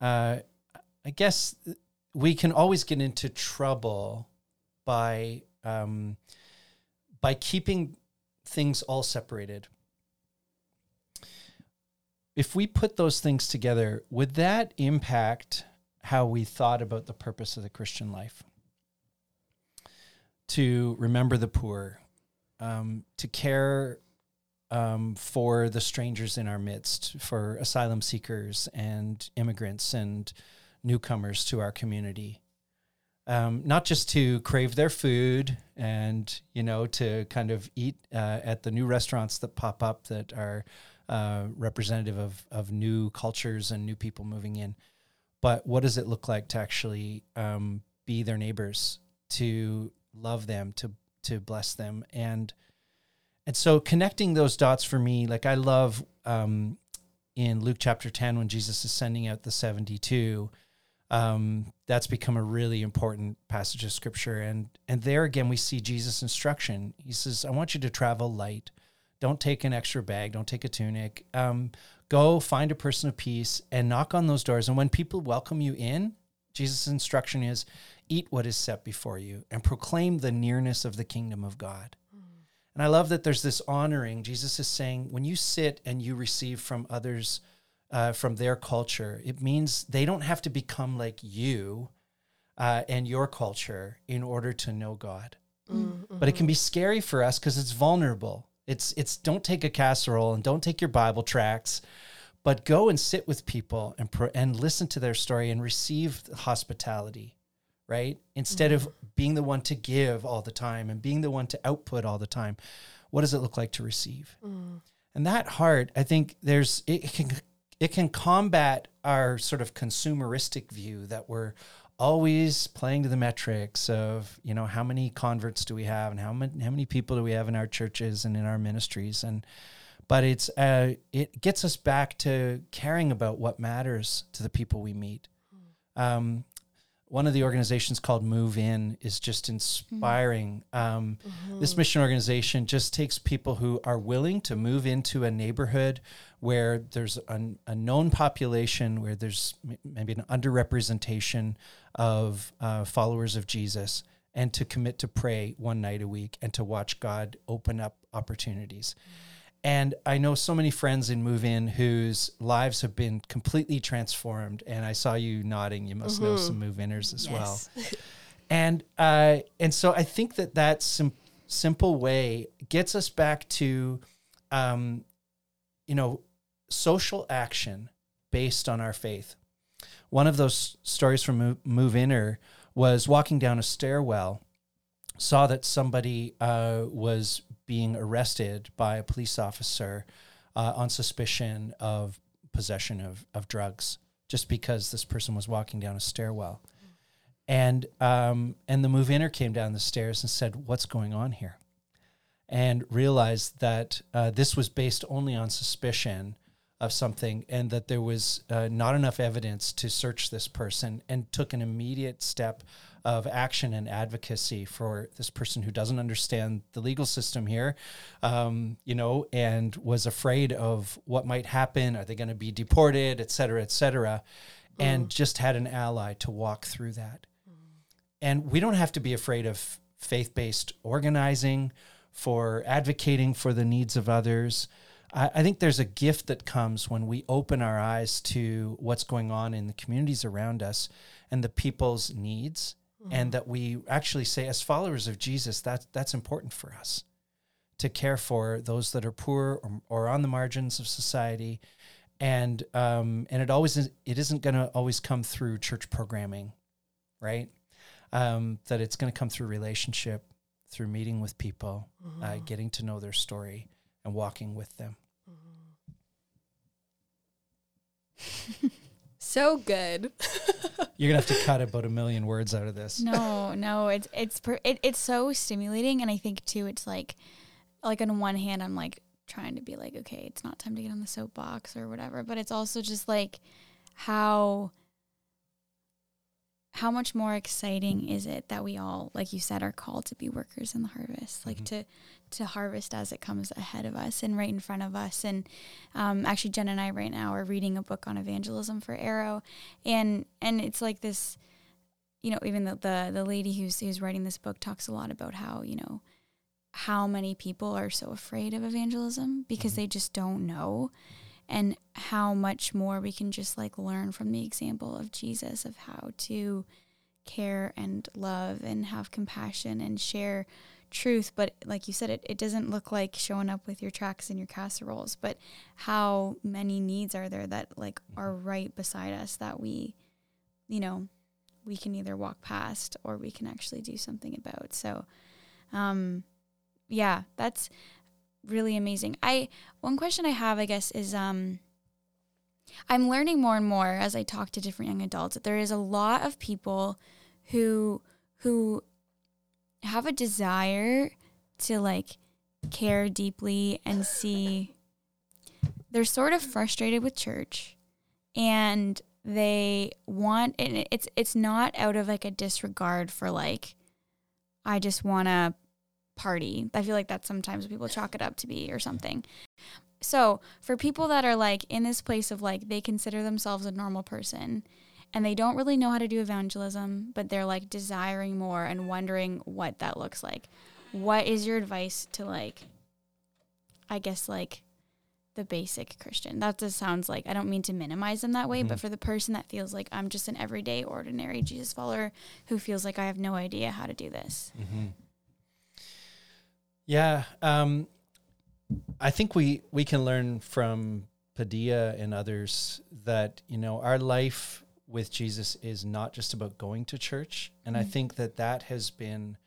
uh, I guess we can always get into trouble by um, by keeping things all separated. If we put those things together, would that impact how we thought about the purpose of the Christian life? To remember the poor, um, to care um, for the strangers in our midst, for asylum seekers and immigrants and newcomers to our community. Um, not just to crave their food and you know to kind of eat uh, at the new restaurants that pop up that are uh, representative of of new cultures and new people moving in, but what does it look like to actually um, be their neighbors, to love them, to to bless them, and and so connecting those dots for me, like I love um, in Luke chapter ten when Jesus is sending out the seventy two um, that's become a really important passage of scripture. And and there again, we see Jesus' instruction. He says, "I want you to travel light. Don't take an extra bag. Don't take a tunic. Um, go find a person of peace and knock on those doors. And when people welcome you in, Jesus' instruction is, eat what is set before you and proclaim the nearness of the kingdom of God." And I love that there's this honoring. Jesus is saying, when you sit and you receive from others uh, from their culture. It means they don't have to become like you uh, and your culture in order to know God. Mm-hmm. But it can be scary for us because it's vulnerable. It's it's don't take a casserole and don't take your Bible tracts, but go and sit with people and pro- and listen to their story and receive hospitality, right? Instead mm-hmm. of being the one to give all the time and being the one to output all the time, what does it look like to receive? Mm. And that heart, I think there's it can it can combat our sort of consumeristic view that we're always playing to the metrics of you know how many converts do we have and how many how many people do we have in our churches and in our ministries and but it's uh, it gets us back to caring about what matters to the people we meet. Um, one of the organizations called Move In is just inspiring. Um, This mission organization just takes people who are willing to move into a neighborhood where there's an, a known population, where there's maybe an underrepresentation of uh, followers of Jesus, and to commit to pray one night a week and to watch God open up opportunities. And I know so many friends in Move In whose lives have been completely transformed. And I saw you nodding. You must know some Move Inners as well. [laughs] And uh, and so I think that that sim- simple way gets us back to, um, you know, social action based on our faith. One of those stories from Move, Move Inner was walking down a stairwell, saw that somebody uh, was being arrested by a police officer uh, on suspicion of possession of, of drugs, just because this person was walking down a stairwell. And um, and the move inner came down the stairs and said, "What's going on here?" And realized that uh, this was based only on suspicion of something, and that there was uh, not enough evidence to search this person, and took an immediate step of action and advocacy for this person who doesn't understand the legal system here, um, you know, and was afraid of what might happen. Are they going to be deported, et cetera, et cetera, and just had an ally to walk through that. And we don't have to be afraid of faith-based organizing for advocating for the needs of others. I, I think there's a gift that comes when we open our eyes to what's going on in the communities around us and the people's needs and that we actually say as followers of jesus that, that's important for us to care for those that are poor or, or on the margins of society. And um, and it always is, it isn't going to always come through church programming right? Um, that it's going to come through relationship, through meeting with people, uh, getting to know their story, and walking with them. [laughs] So good. [laughs] You're gonna have to cut about a million words out of this. No, no, it's it's per, it, it's so stimulating, and I think too, it's like, like on one hand, I'm like trying to be like, okay, it's not time to get on the soapbox or whatever, but it's also just like how how much more exciting is it that we all, like you said, are called to be workers in the harvest, like mm-hmm. to to harvest as it comes ahead of us and right in front of us. And um, actually, Jen and I right now are reading a book on evangelism for Arrow, and and it's like this you know, even the, the the lady who's who's writing this book talks a lot about how you know how many people are so afraid of evangelism because they just don't know, and how much more we can just like learn from the example of Jesus of how to care and love and have compassion and share truth. But like you said, it, it doesn't look like showing up with your tracks and your casseroles, but how many needs are there that like are right beside us that we, you know, we can either walk past or we can actually do something about. So, um, yeah, that's really amazing. I one question I have, I guess, is um, I'm learning more and more as I talk to different young adults that there is a lot of people who who have a desire to like care deeply and see they're sort of frustrated with church and they want and it's it's not out of like a disregard for like I just want to party. I feel like that's sometimes people chalk it up to be or something. So, for people that are like in this place of like they consider themselves a normal person and they don't really know how to do evangelism, but they're like desiring more and wondering what that looks like. What is your advice to like I guess like the basic Christian. That just sounds like I don't mean to minimize them that way, but for the person that feels like I'm just an everyday, ordinary Jesus follower who feels like I have no idea how to do this. Yeah, um, I think we we can learn from Padilla and others that you know our life with Jesus is not just about going to church, and I think that that has been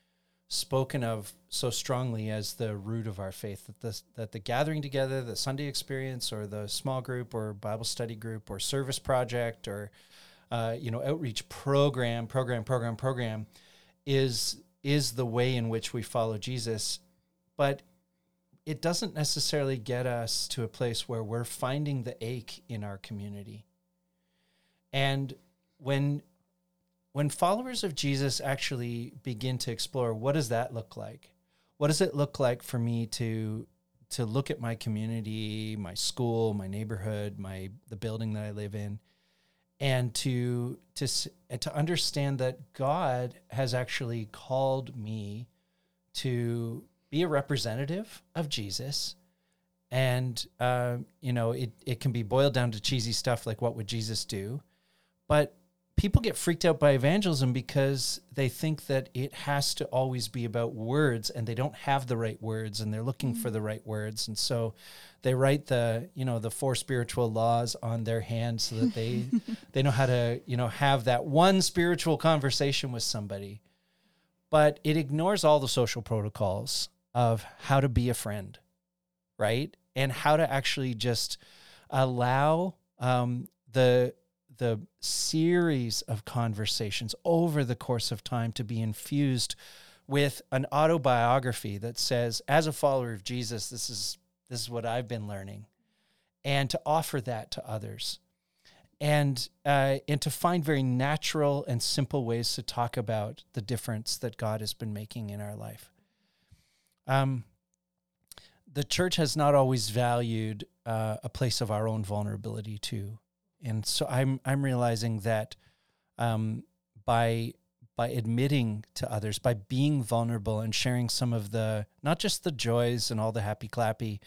spoken of so strongly as the root of our faith that the, that the gathering together the sunday experience or the small group or bible study group or service project or uh, you know outreach program program program program is is the way in which we follow jesus. But it doesn't necessarily get us to a place where we're finding the ache in our community and when when followers of Jesus actually begin to explore what does that look like? What does it look like for me to to look at my community, my school, my neighborhood, my the building that I live in and to to and to understand that God has actually called me to be a representative of Jesus and uh, you know it, it can be boiled down to cheesy stuff like what would jesus do but people get freaked out by evangelism because they think that it has to always be about words and they don't have the right words and they're looking mm-hmm. for the right words. And so they write the you know the four spiritual laws on their hand so that they [laughs] they know how to you know have that one spiritual conversation with somebody. But it ignores all the social protocols of how to be a friend right? And how to actually just allow um, the the series of conversations over the course of time to be infused with an autobiography that says as a follower of Jesus this is this is what I've been learning and to offer that to others. And uh, and to find very natural and simple ways to talk about the difference that God has been making in our life. Um, the church has not always valued uh, a place of our own vulnerability too and so I'm I'm realizing that um, by by admitting to others, by being vulnerable and sharing some of the not just the joys and all the happy clappy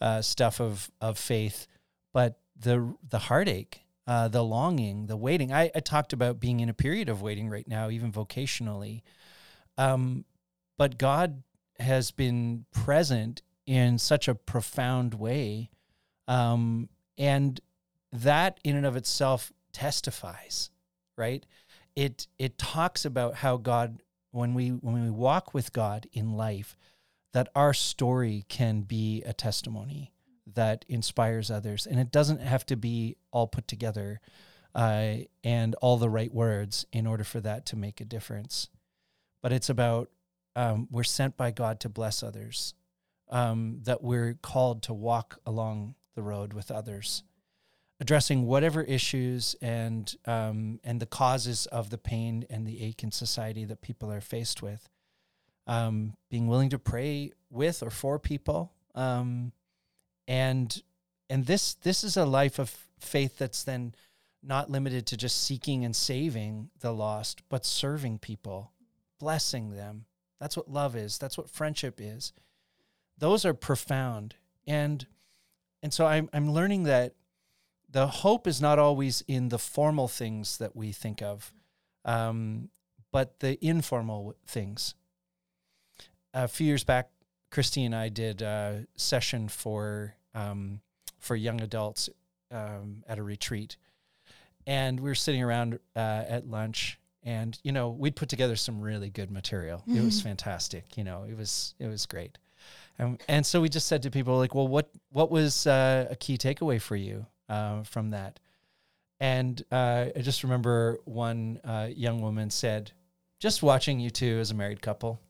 uh, stuff of of faith, but the the heartache, uh, the longing, the waiting. I, I, talked about being in a period of waiting right now, even vocationally. Um, but God has been present in such a profound way, um, and that in and of itself testifies, right? It it talks about how God when we when we walk with God in life that our story can be a testimony that inspires others. And it doesn't have to be all put together uh, and all the right words in order for that to make a difference. But it's about um, we're sent by god to bless others um, that we're called to walk along the road with others addressing whatever issues and um, and the causes of the pain and the ache in society that people are faced with. Um, being willing to pray with or for people, um, and and this this is a life of faith that's then not limited to just seeking and saving the lost, but serving people, blessing them. That's what love is. That's what friendship is. Those are profound, and and so I'm I'm learning that the hope is not always in the formal things that we think of, um, but the informal things. A few years back, Christy and I did a session for um, for young adults um, at a retreat, and we were sitting around uh, at lunch, and you know we'd put together some really good material. Mm-hmm. It was mm-hmm. fantastic. You know, it was it was great. And, and so we just said to people like, well, what what was uh, a key takeaway for you? Uh, from that. And uh, I just remember one uh, young woman said, just watching you two as a married couple.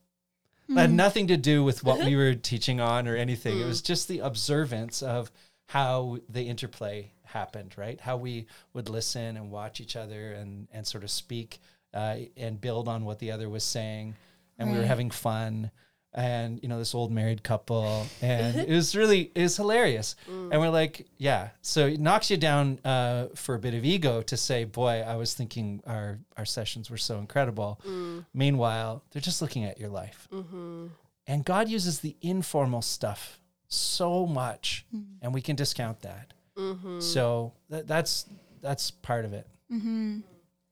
Mm. had hmm. nothing to do with what we [laughs] were teaching on or anything. Mm. It was just the observance of how the interplay happened, right? How we would listen and watch each other and, and sort of speak uh, and build on what the other was saying. And right. we were having fun and you know this old married couple [laughs] and it was really it was hilarious mm. and we're like yeah so it knocks you down uh, for a bit of ego to say boy i was thinking our our sessions were so incredible mm. meanwhile they're just looking at your life mm-hmm. and god uses the informal stuff so much mm-hmm. and we can discount that mm-hmm. so that, that's that's part of it mm-hmm.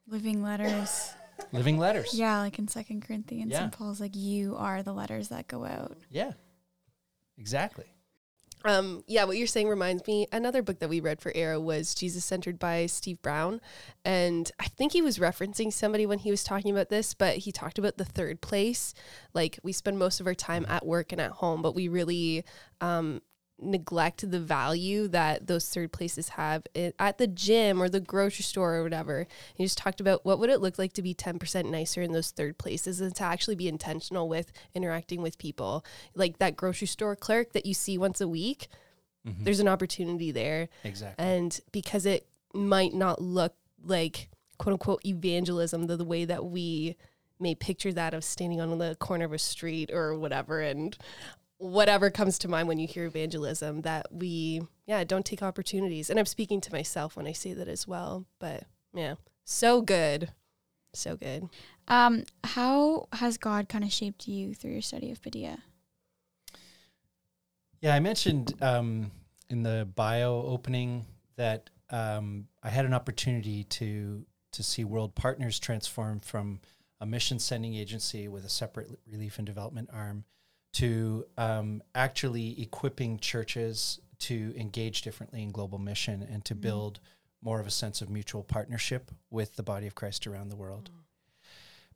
living letters living letters. Yeah, like in Second Corinthians, yeah. St. Paul's like, "You are the letters that go out." Yeah, exactly. Um, yeah, what you're saying reminds me. Another book that we read for Arrow was Jesus Centered by Steve Brown. And I think he was referencing somebody when he was talking about this, but he talked about the third place. Like we spend most of our time at work and at home, but we really um, neglect the value that those third places have it, at the gym or the grocery store or whatever. You just talked about what would it look like to be 10% nicer in those third places and to actually be intentional with interacting with people. Like that grocery store clerk that you see once a week, Mhm. there's an opportunity there. Exactly. And because it might not look like quote unquote evangelism the, the way that we may picture that of standing on the corner of a street or whatever and whatever comes to mind when you hear evangelism that we yeah don't take opportunities and i'm speaking to myself when i say that as well but yeah so good so good Um, how has God kind of shaped you through your study of Padilla? Yeah, I mentioned um, in the bio opening that um, I had an opportunity to to see World Partners transform from a mission sending agency with a separate relief and development arm to um, actually equipping churches to engage differently in global mission and to build more of a sense of mutual partnership with the body of Christ around the world.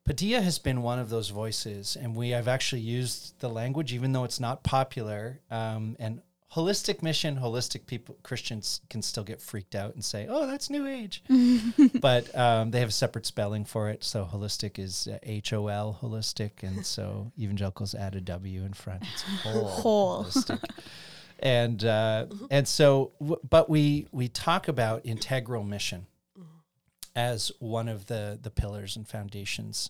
Padilla has been one of those voices, and we have actually used the language, even though it's not popular. Um, and holistic mission, holistic people, Christians can still get freaked out and say, "Oh, that's New Age," [laughs] but um, they have a separate spelling for it. So holistic is uh, H O L, holistic, and so [laughs] evangelicals add a W in front. It's whole, [laughs] Whole. holistic. And uh, and so, w- but we we talk about integral mission as one of the the pillars and foundations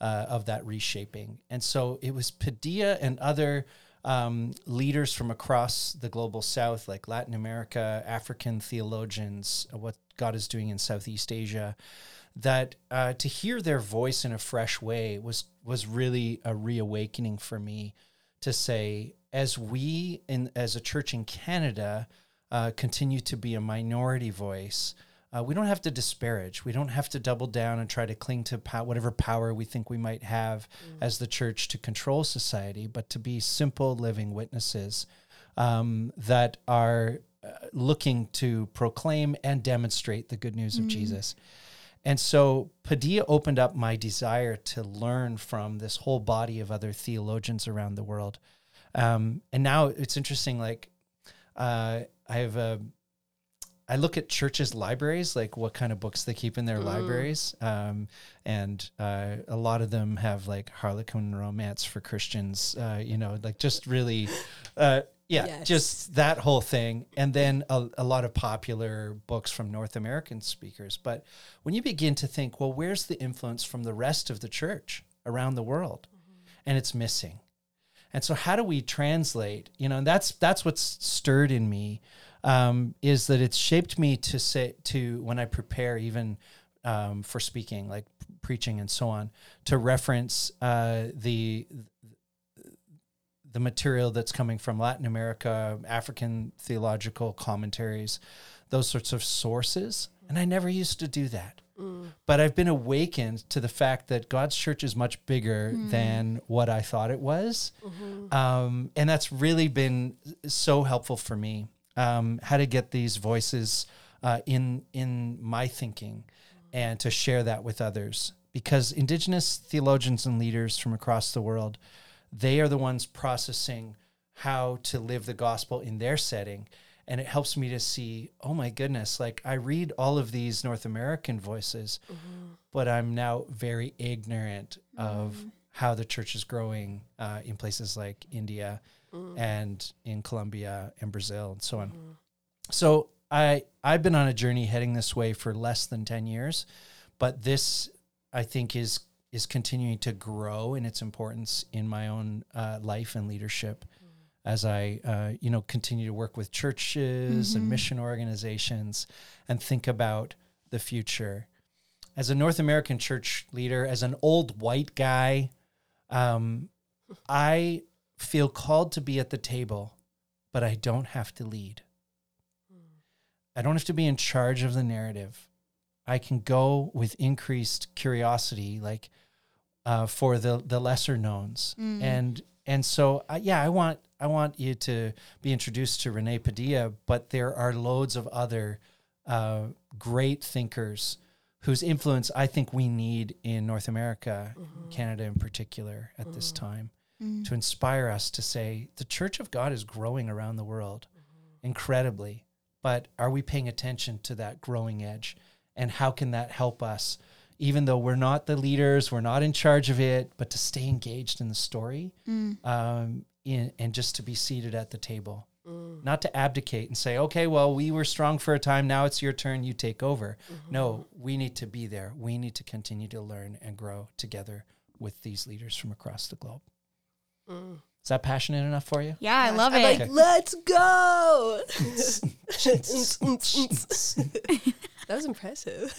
uh, of that reshaping. And so it was Padilla and other um, leaders from across the global south, like Latin America, African theologians, uh, what God is doing in Southeast Asia, that uh, to hear their voice in a fresh way was was really a reawakening for me to say, as we in as a church in Canada uh, continue to be a minority voice. Uh, we don't have to disparage. We don't have to double down and try to cling to pow- whatever power we think we might have as the church to control society, but to be simple living witnesses um, that are uh, looking to proclaim and demonstrate the good news of Jesus. And so Padilla opened up my desire to learn from this whole body of other theologians around the world. Um, and now it's interesting, like, uh, I have a I look at churches' libraries, like what kind of books they keep in their libraries, um, and uh, a lot of them have like Harlequin romance for Christians. Uh, you know, like just really, uh, yeah, Yes. just that whole thing. And then a, a lot of popular books from North American speakers. But when you begin to think, well, where's the influence from the rest of the church around the world, and it's missing. And so, how do we translate? You know, and that's that's what's stirred in me um, is that it's shaped me to say to when I prepare even um, for speaking, like preaching and so on, to reference uh, the the material that's coming from Latin America, African theological commentaries, those sorts of sources. And I never used to do that. But I've been awakened to the fact that God's church is much bigger than what I thought it was. Um, and that's really been so helpful for me. Um, how to get these voices uh, in in my thinking and to share that with others. Because indigenous theologians and leaders from across the world, they are the ones processing how to live the gospel in their setting. And it helps me to see, oh my goodness, like I read all of these North American voices, but I'm now very ignorant of how the church is growing uh, in places like India and in Colombia and Brazil and so on. So I I've been on a journey heading this way for less than 10 years, but this I think is is continuing to grow in its importance in my own uh, life and leadership as I uh, you know continue to work with churches and mission organizations and think about the future. As a North American church leader, as an old white guy, um, I feel called to be at the table, but I don't have to lead. I don't have to be in charge of the narrative. I can go with increased curiosity, like uh, for the the lesser knowns, and and so uh, yeah, I want I want you to be introduced to Rene Padilla, but there are loads of other uh, great thinkers whose influence I think we need in North America, Canada in particular, at this time, Mm. to inspire us to say the Church of God is growing around the world mm-hmm. incredibly, but are we paying attention to that growing edge? And how can that help us, even though we're not the leaders, we're not in charge of it, but to stay engaged in the story mm. um, in, and just to be seated at the table? Mm. Not to abdicate and say, okay, well, we were strong for a time. Now it's your turn. You take over. Mm-hmm. No, we need to be there. We need to continue to learn and grow together with these leaders from across the globe. Is that passionate enough for you? Yeah, I love I'm it. like, let's go. [laughs] that was impressive.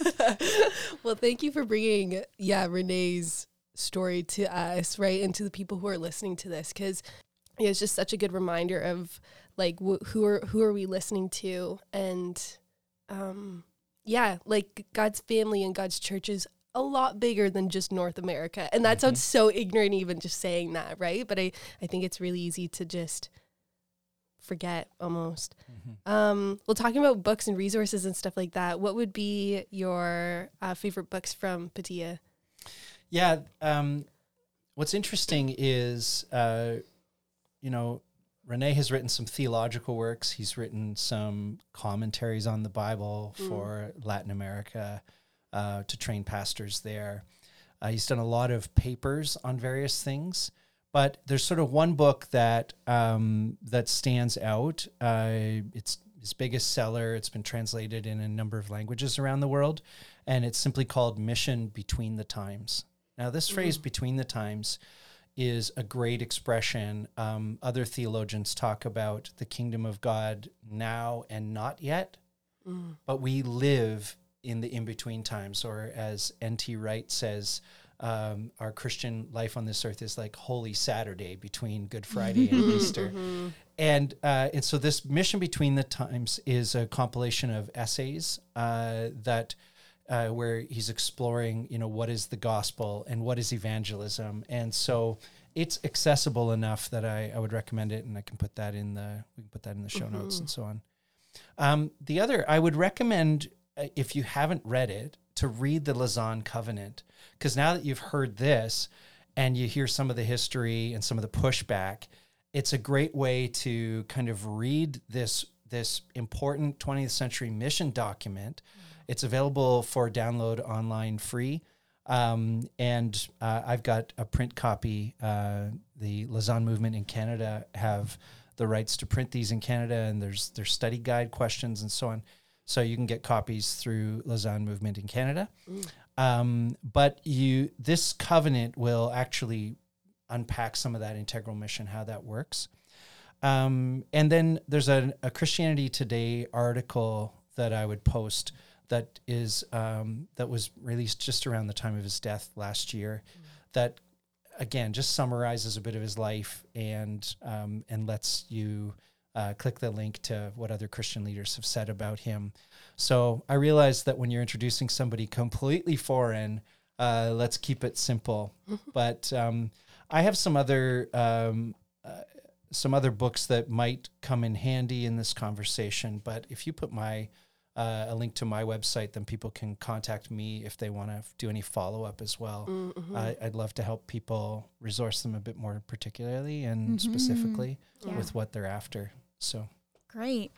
well, thank you for bringing, yeah, Rene's story to us, right, and to the people who are listening to this, because it's just such a good reminder of like wh- who are who are we listening to, and um, yeah, like God's family and God's church is a lot bigger than just North America, and that sounds so ignorant, even just saying that, right? But I I think it's really easy to just forget almost. Um, well, talking about books and resources and stuff like that, what would be your uh, favorite books from Padilla? Yeah. Um, what's interesting is, uh, you know, Rene has written some theological works. He's written some commentaries on the Bible for Latin America uh, to train pastors there. Uh, he's done a lot of papers on various things, but there's sort of one book that um, that stands out. Uh, it's his biggest seller. It's been translated in a number of languages around the world, and it's simply called "Mission Between the Times." Now, this phrase "between the times" is a great expression. Um, other theologians talk about the kingdom of God now and not yet, but we live in the in between times, or as N.T. Wright says, um, our Christian life on this earth is like Holy Saturday between Good Friday and Easter. And, uh, and so this mission between the times is a compilation of essays uh, that uh, where he's exploring, you know, what is the gospel and what is evangelism. And so it's accessible enough that I, I would recommend it, and I can put that in the we can put that in the show notes and so on. Um, the other, I would recommend if you haven't read it to read the Lausanne Covenant, because now that you've heard this and you hear some of the history and some of the pushback, it's a great way to kind of read this this important 20th century mission document. It's available for download online free. Um, and uh, I've got a print copy. Uh, the Lausanne movement in Canada have the rights to print these in Canada, and there's there's study guide questions and so on. So you can get copies through Lausanne movement in Canada. Um, but you this covenant will actually unpack some of that integral mission, how that works. Um, and then there's a, a Christianity Today article that I would post that is um, that was released just around the time of his death last year. That again just summarizes a bit of his life and um, and lets you uh, click the link to what other Christian leaders have said about him. So I realize that when you're introducing somebody completely foreign, uh, let's keep it simple. but um, I have some other um, uh, some other books that might come in handy in this conversation. But if you put my uh, a link to my website, then people can contact me if they want to do any follow up as well. I, I'd love to help people resource them a bit more particularly and specifically Yeah. with what they're after. So Great.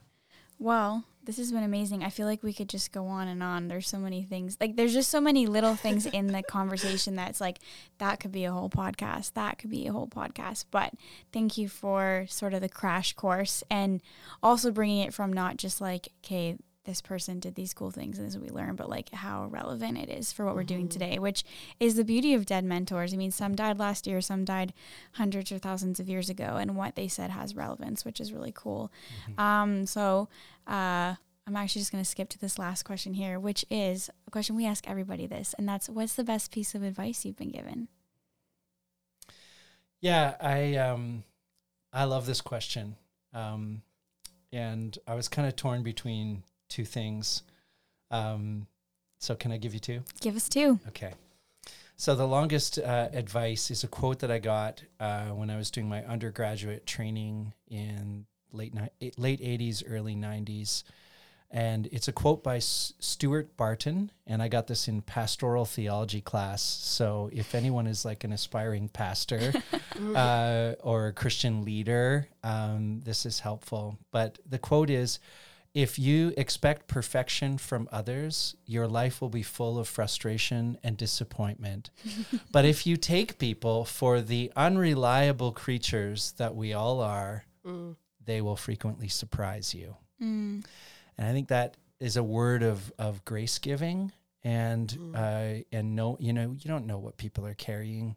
Well, this has been amazing. I feel like we could just go on and on. There's so many things. Like there's just so many little things in the [laughs] conversation that's like that could be a whole podcast. That could be a whole podcast. But thank you for sort of the crash course and also bringing it from not just like okay, this person did these cool things and this is what we learned, but like how relevant it is for what we're doing today, which is the beauty of dead mentors. I mean, some died last year, some died hundreds or thousands of years ago, and what they said has relevance, which is really cool. Um, so uh, I'm actually just going to skip to this last question here, which is a question we ask everybody this, and that's what's the best piece of advice you've been given? Yeah, I um, I love this question, um, and I was kind of torn between two things. Um, so can I give you two? Give us two. Okay. So the longest uh, advice is a quote that I got uh, when I was doing my undergraduate training in late ni- late eighties, early nineties, and it's a quote by S- Stuart Barton, and I got this in pastoral theology class. So if anyone is like an aspiring pastor [laughs] uh, or a Christian leader, um, this is helpful. But the quote is. If you expect perfection from others, your life will be full of frustration and disappointment. [laughs] but if you take people for the unreliable creatures that we all are, Mm. they will frequently surprise you. Mm. And I think that is a word of, of grace giving and Mm. uh, and no you know you don't know what people are carrying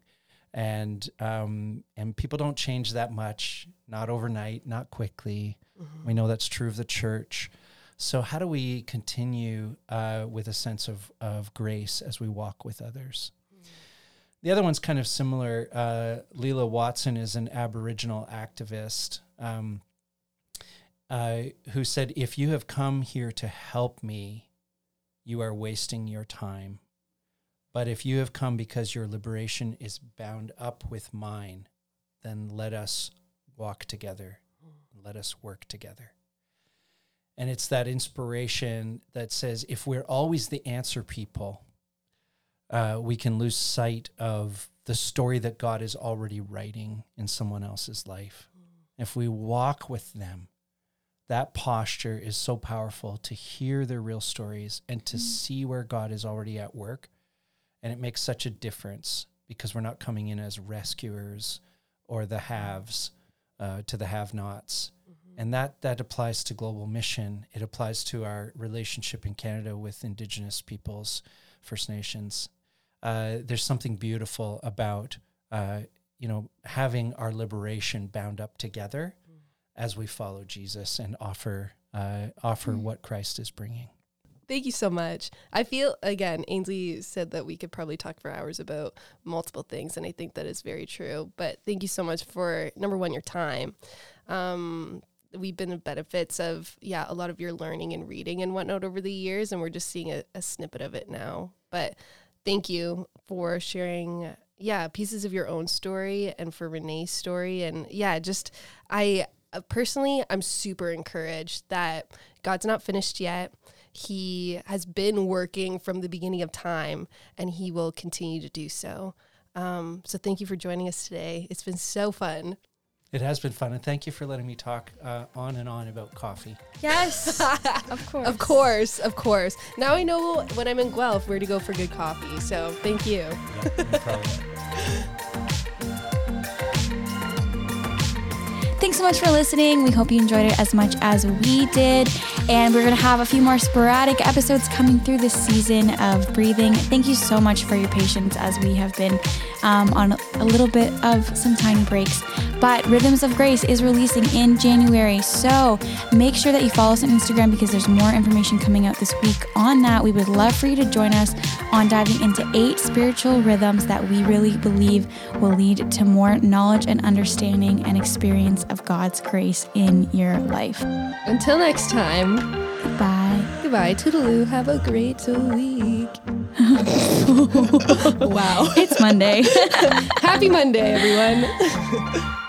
and um, and people don't change that much not overnight not quickly Mm-hmm. we know that's true of the church so how do we continue uh, with a sense of, of grace as we walk with others the other one's kind of similar uh, Lilla Watson is an Aboriginal activist um, uh, who said, If you have come here to help me, you are wasting your time. But if you have come because your liberation is bound up with mine, then let us walk together. Let us work together. And it's that inspiration that says if we're always the answer people, uh, we can lose sight of the story that God is already writing in someone else's life. If we walk with them, that posture is so powerful to hear their real stories and to see where God is already at work. And it makes such a difference because we're not coming in as rescuers or the haves uh, to the have nots. And that, that applies to global mission. It applies to our relationship in Canada with Indigenous peoples, First Nations. Uh, there's something beautiful about, uh, you know, having our liberation bound up together as we follow Jesus and offer uh, offer what Christ is bringing. Thank you so much. I feel again, Ainsley said that we could probably talk for hours about multiple things, and I think that is very true. But thank you so much for number one, your time. Um, we've been the benefits of yeah, a lot of your learning and reading and whatnot over the years, and we're just seeing a, a snippet of it now. But thank you for sharing yeah pieces of your own story and for rene's story. And yeah just i uh, personally i'm super encouraged that god's not finished yet. He has been working from the beginning of time and he will continue to do so. Um, so thank you for joining us today. It's been so fun It has been fun, and thank you for letting me talk uh, on and on about coffee. Yes, [laughs] of course. of course of course now i know when i'm in guelph where to go for good coffee so thank you Yeah, no [laughs] Thanks so much for listening. We hope you enjoyed it as much as we did. And we're going to have a few more sporadic episodes coming through this season of breathing. Thank you so much for your patience as we have been um, on a little bit of some tiny breaks. But Rhythms of Grace is releasing in January. So make sure that you follow us on Instagram because there's more information coming out this week on that. We would love for you to join us on diving into eight spiritual rhythms that we really believe will lead to more knowledge and understanding and experience of God's grace in your life. until next time Goodbye. goodbye toodaloo have a great week [laughs] wow It's Monday. [laughs] happy monday everyone [laughs]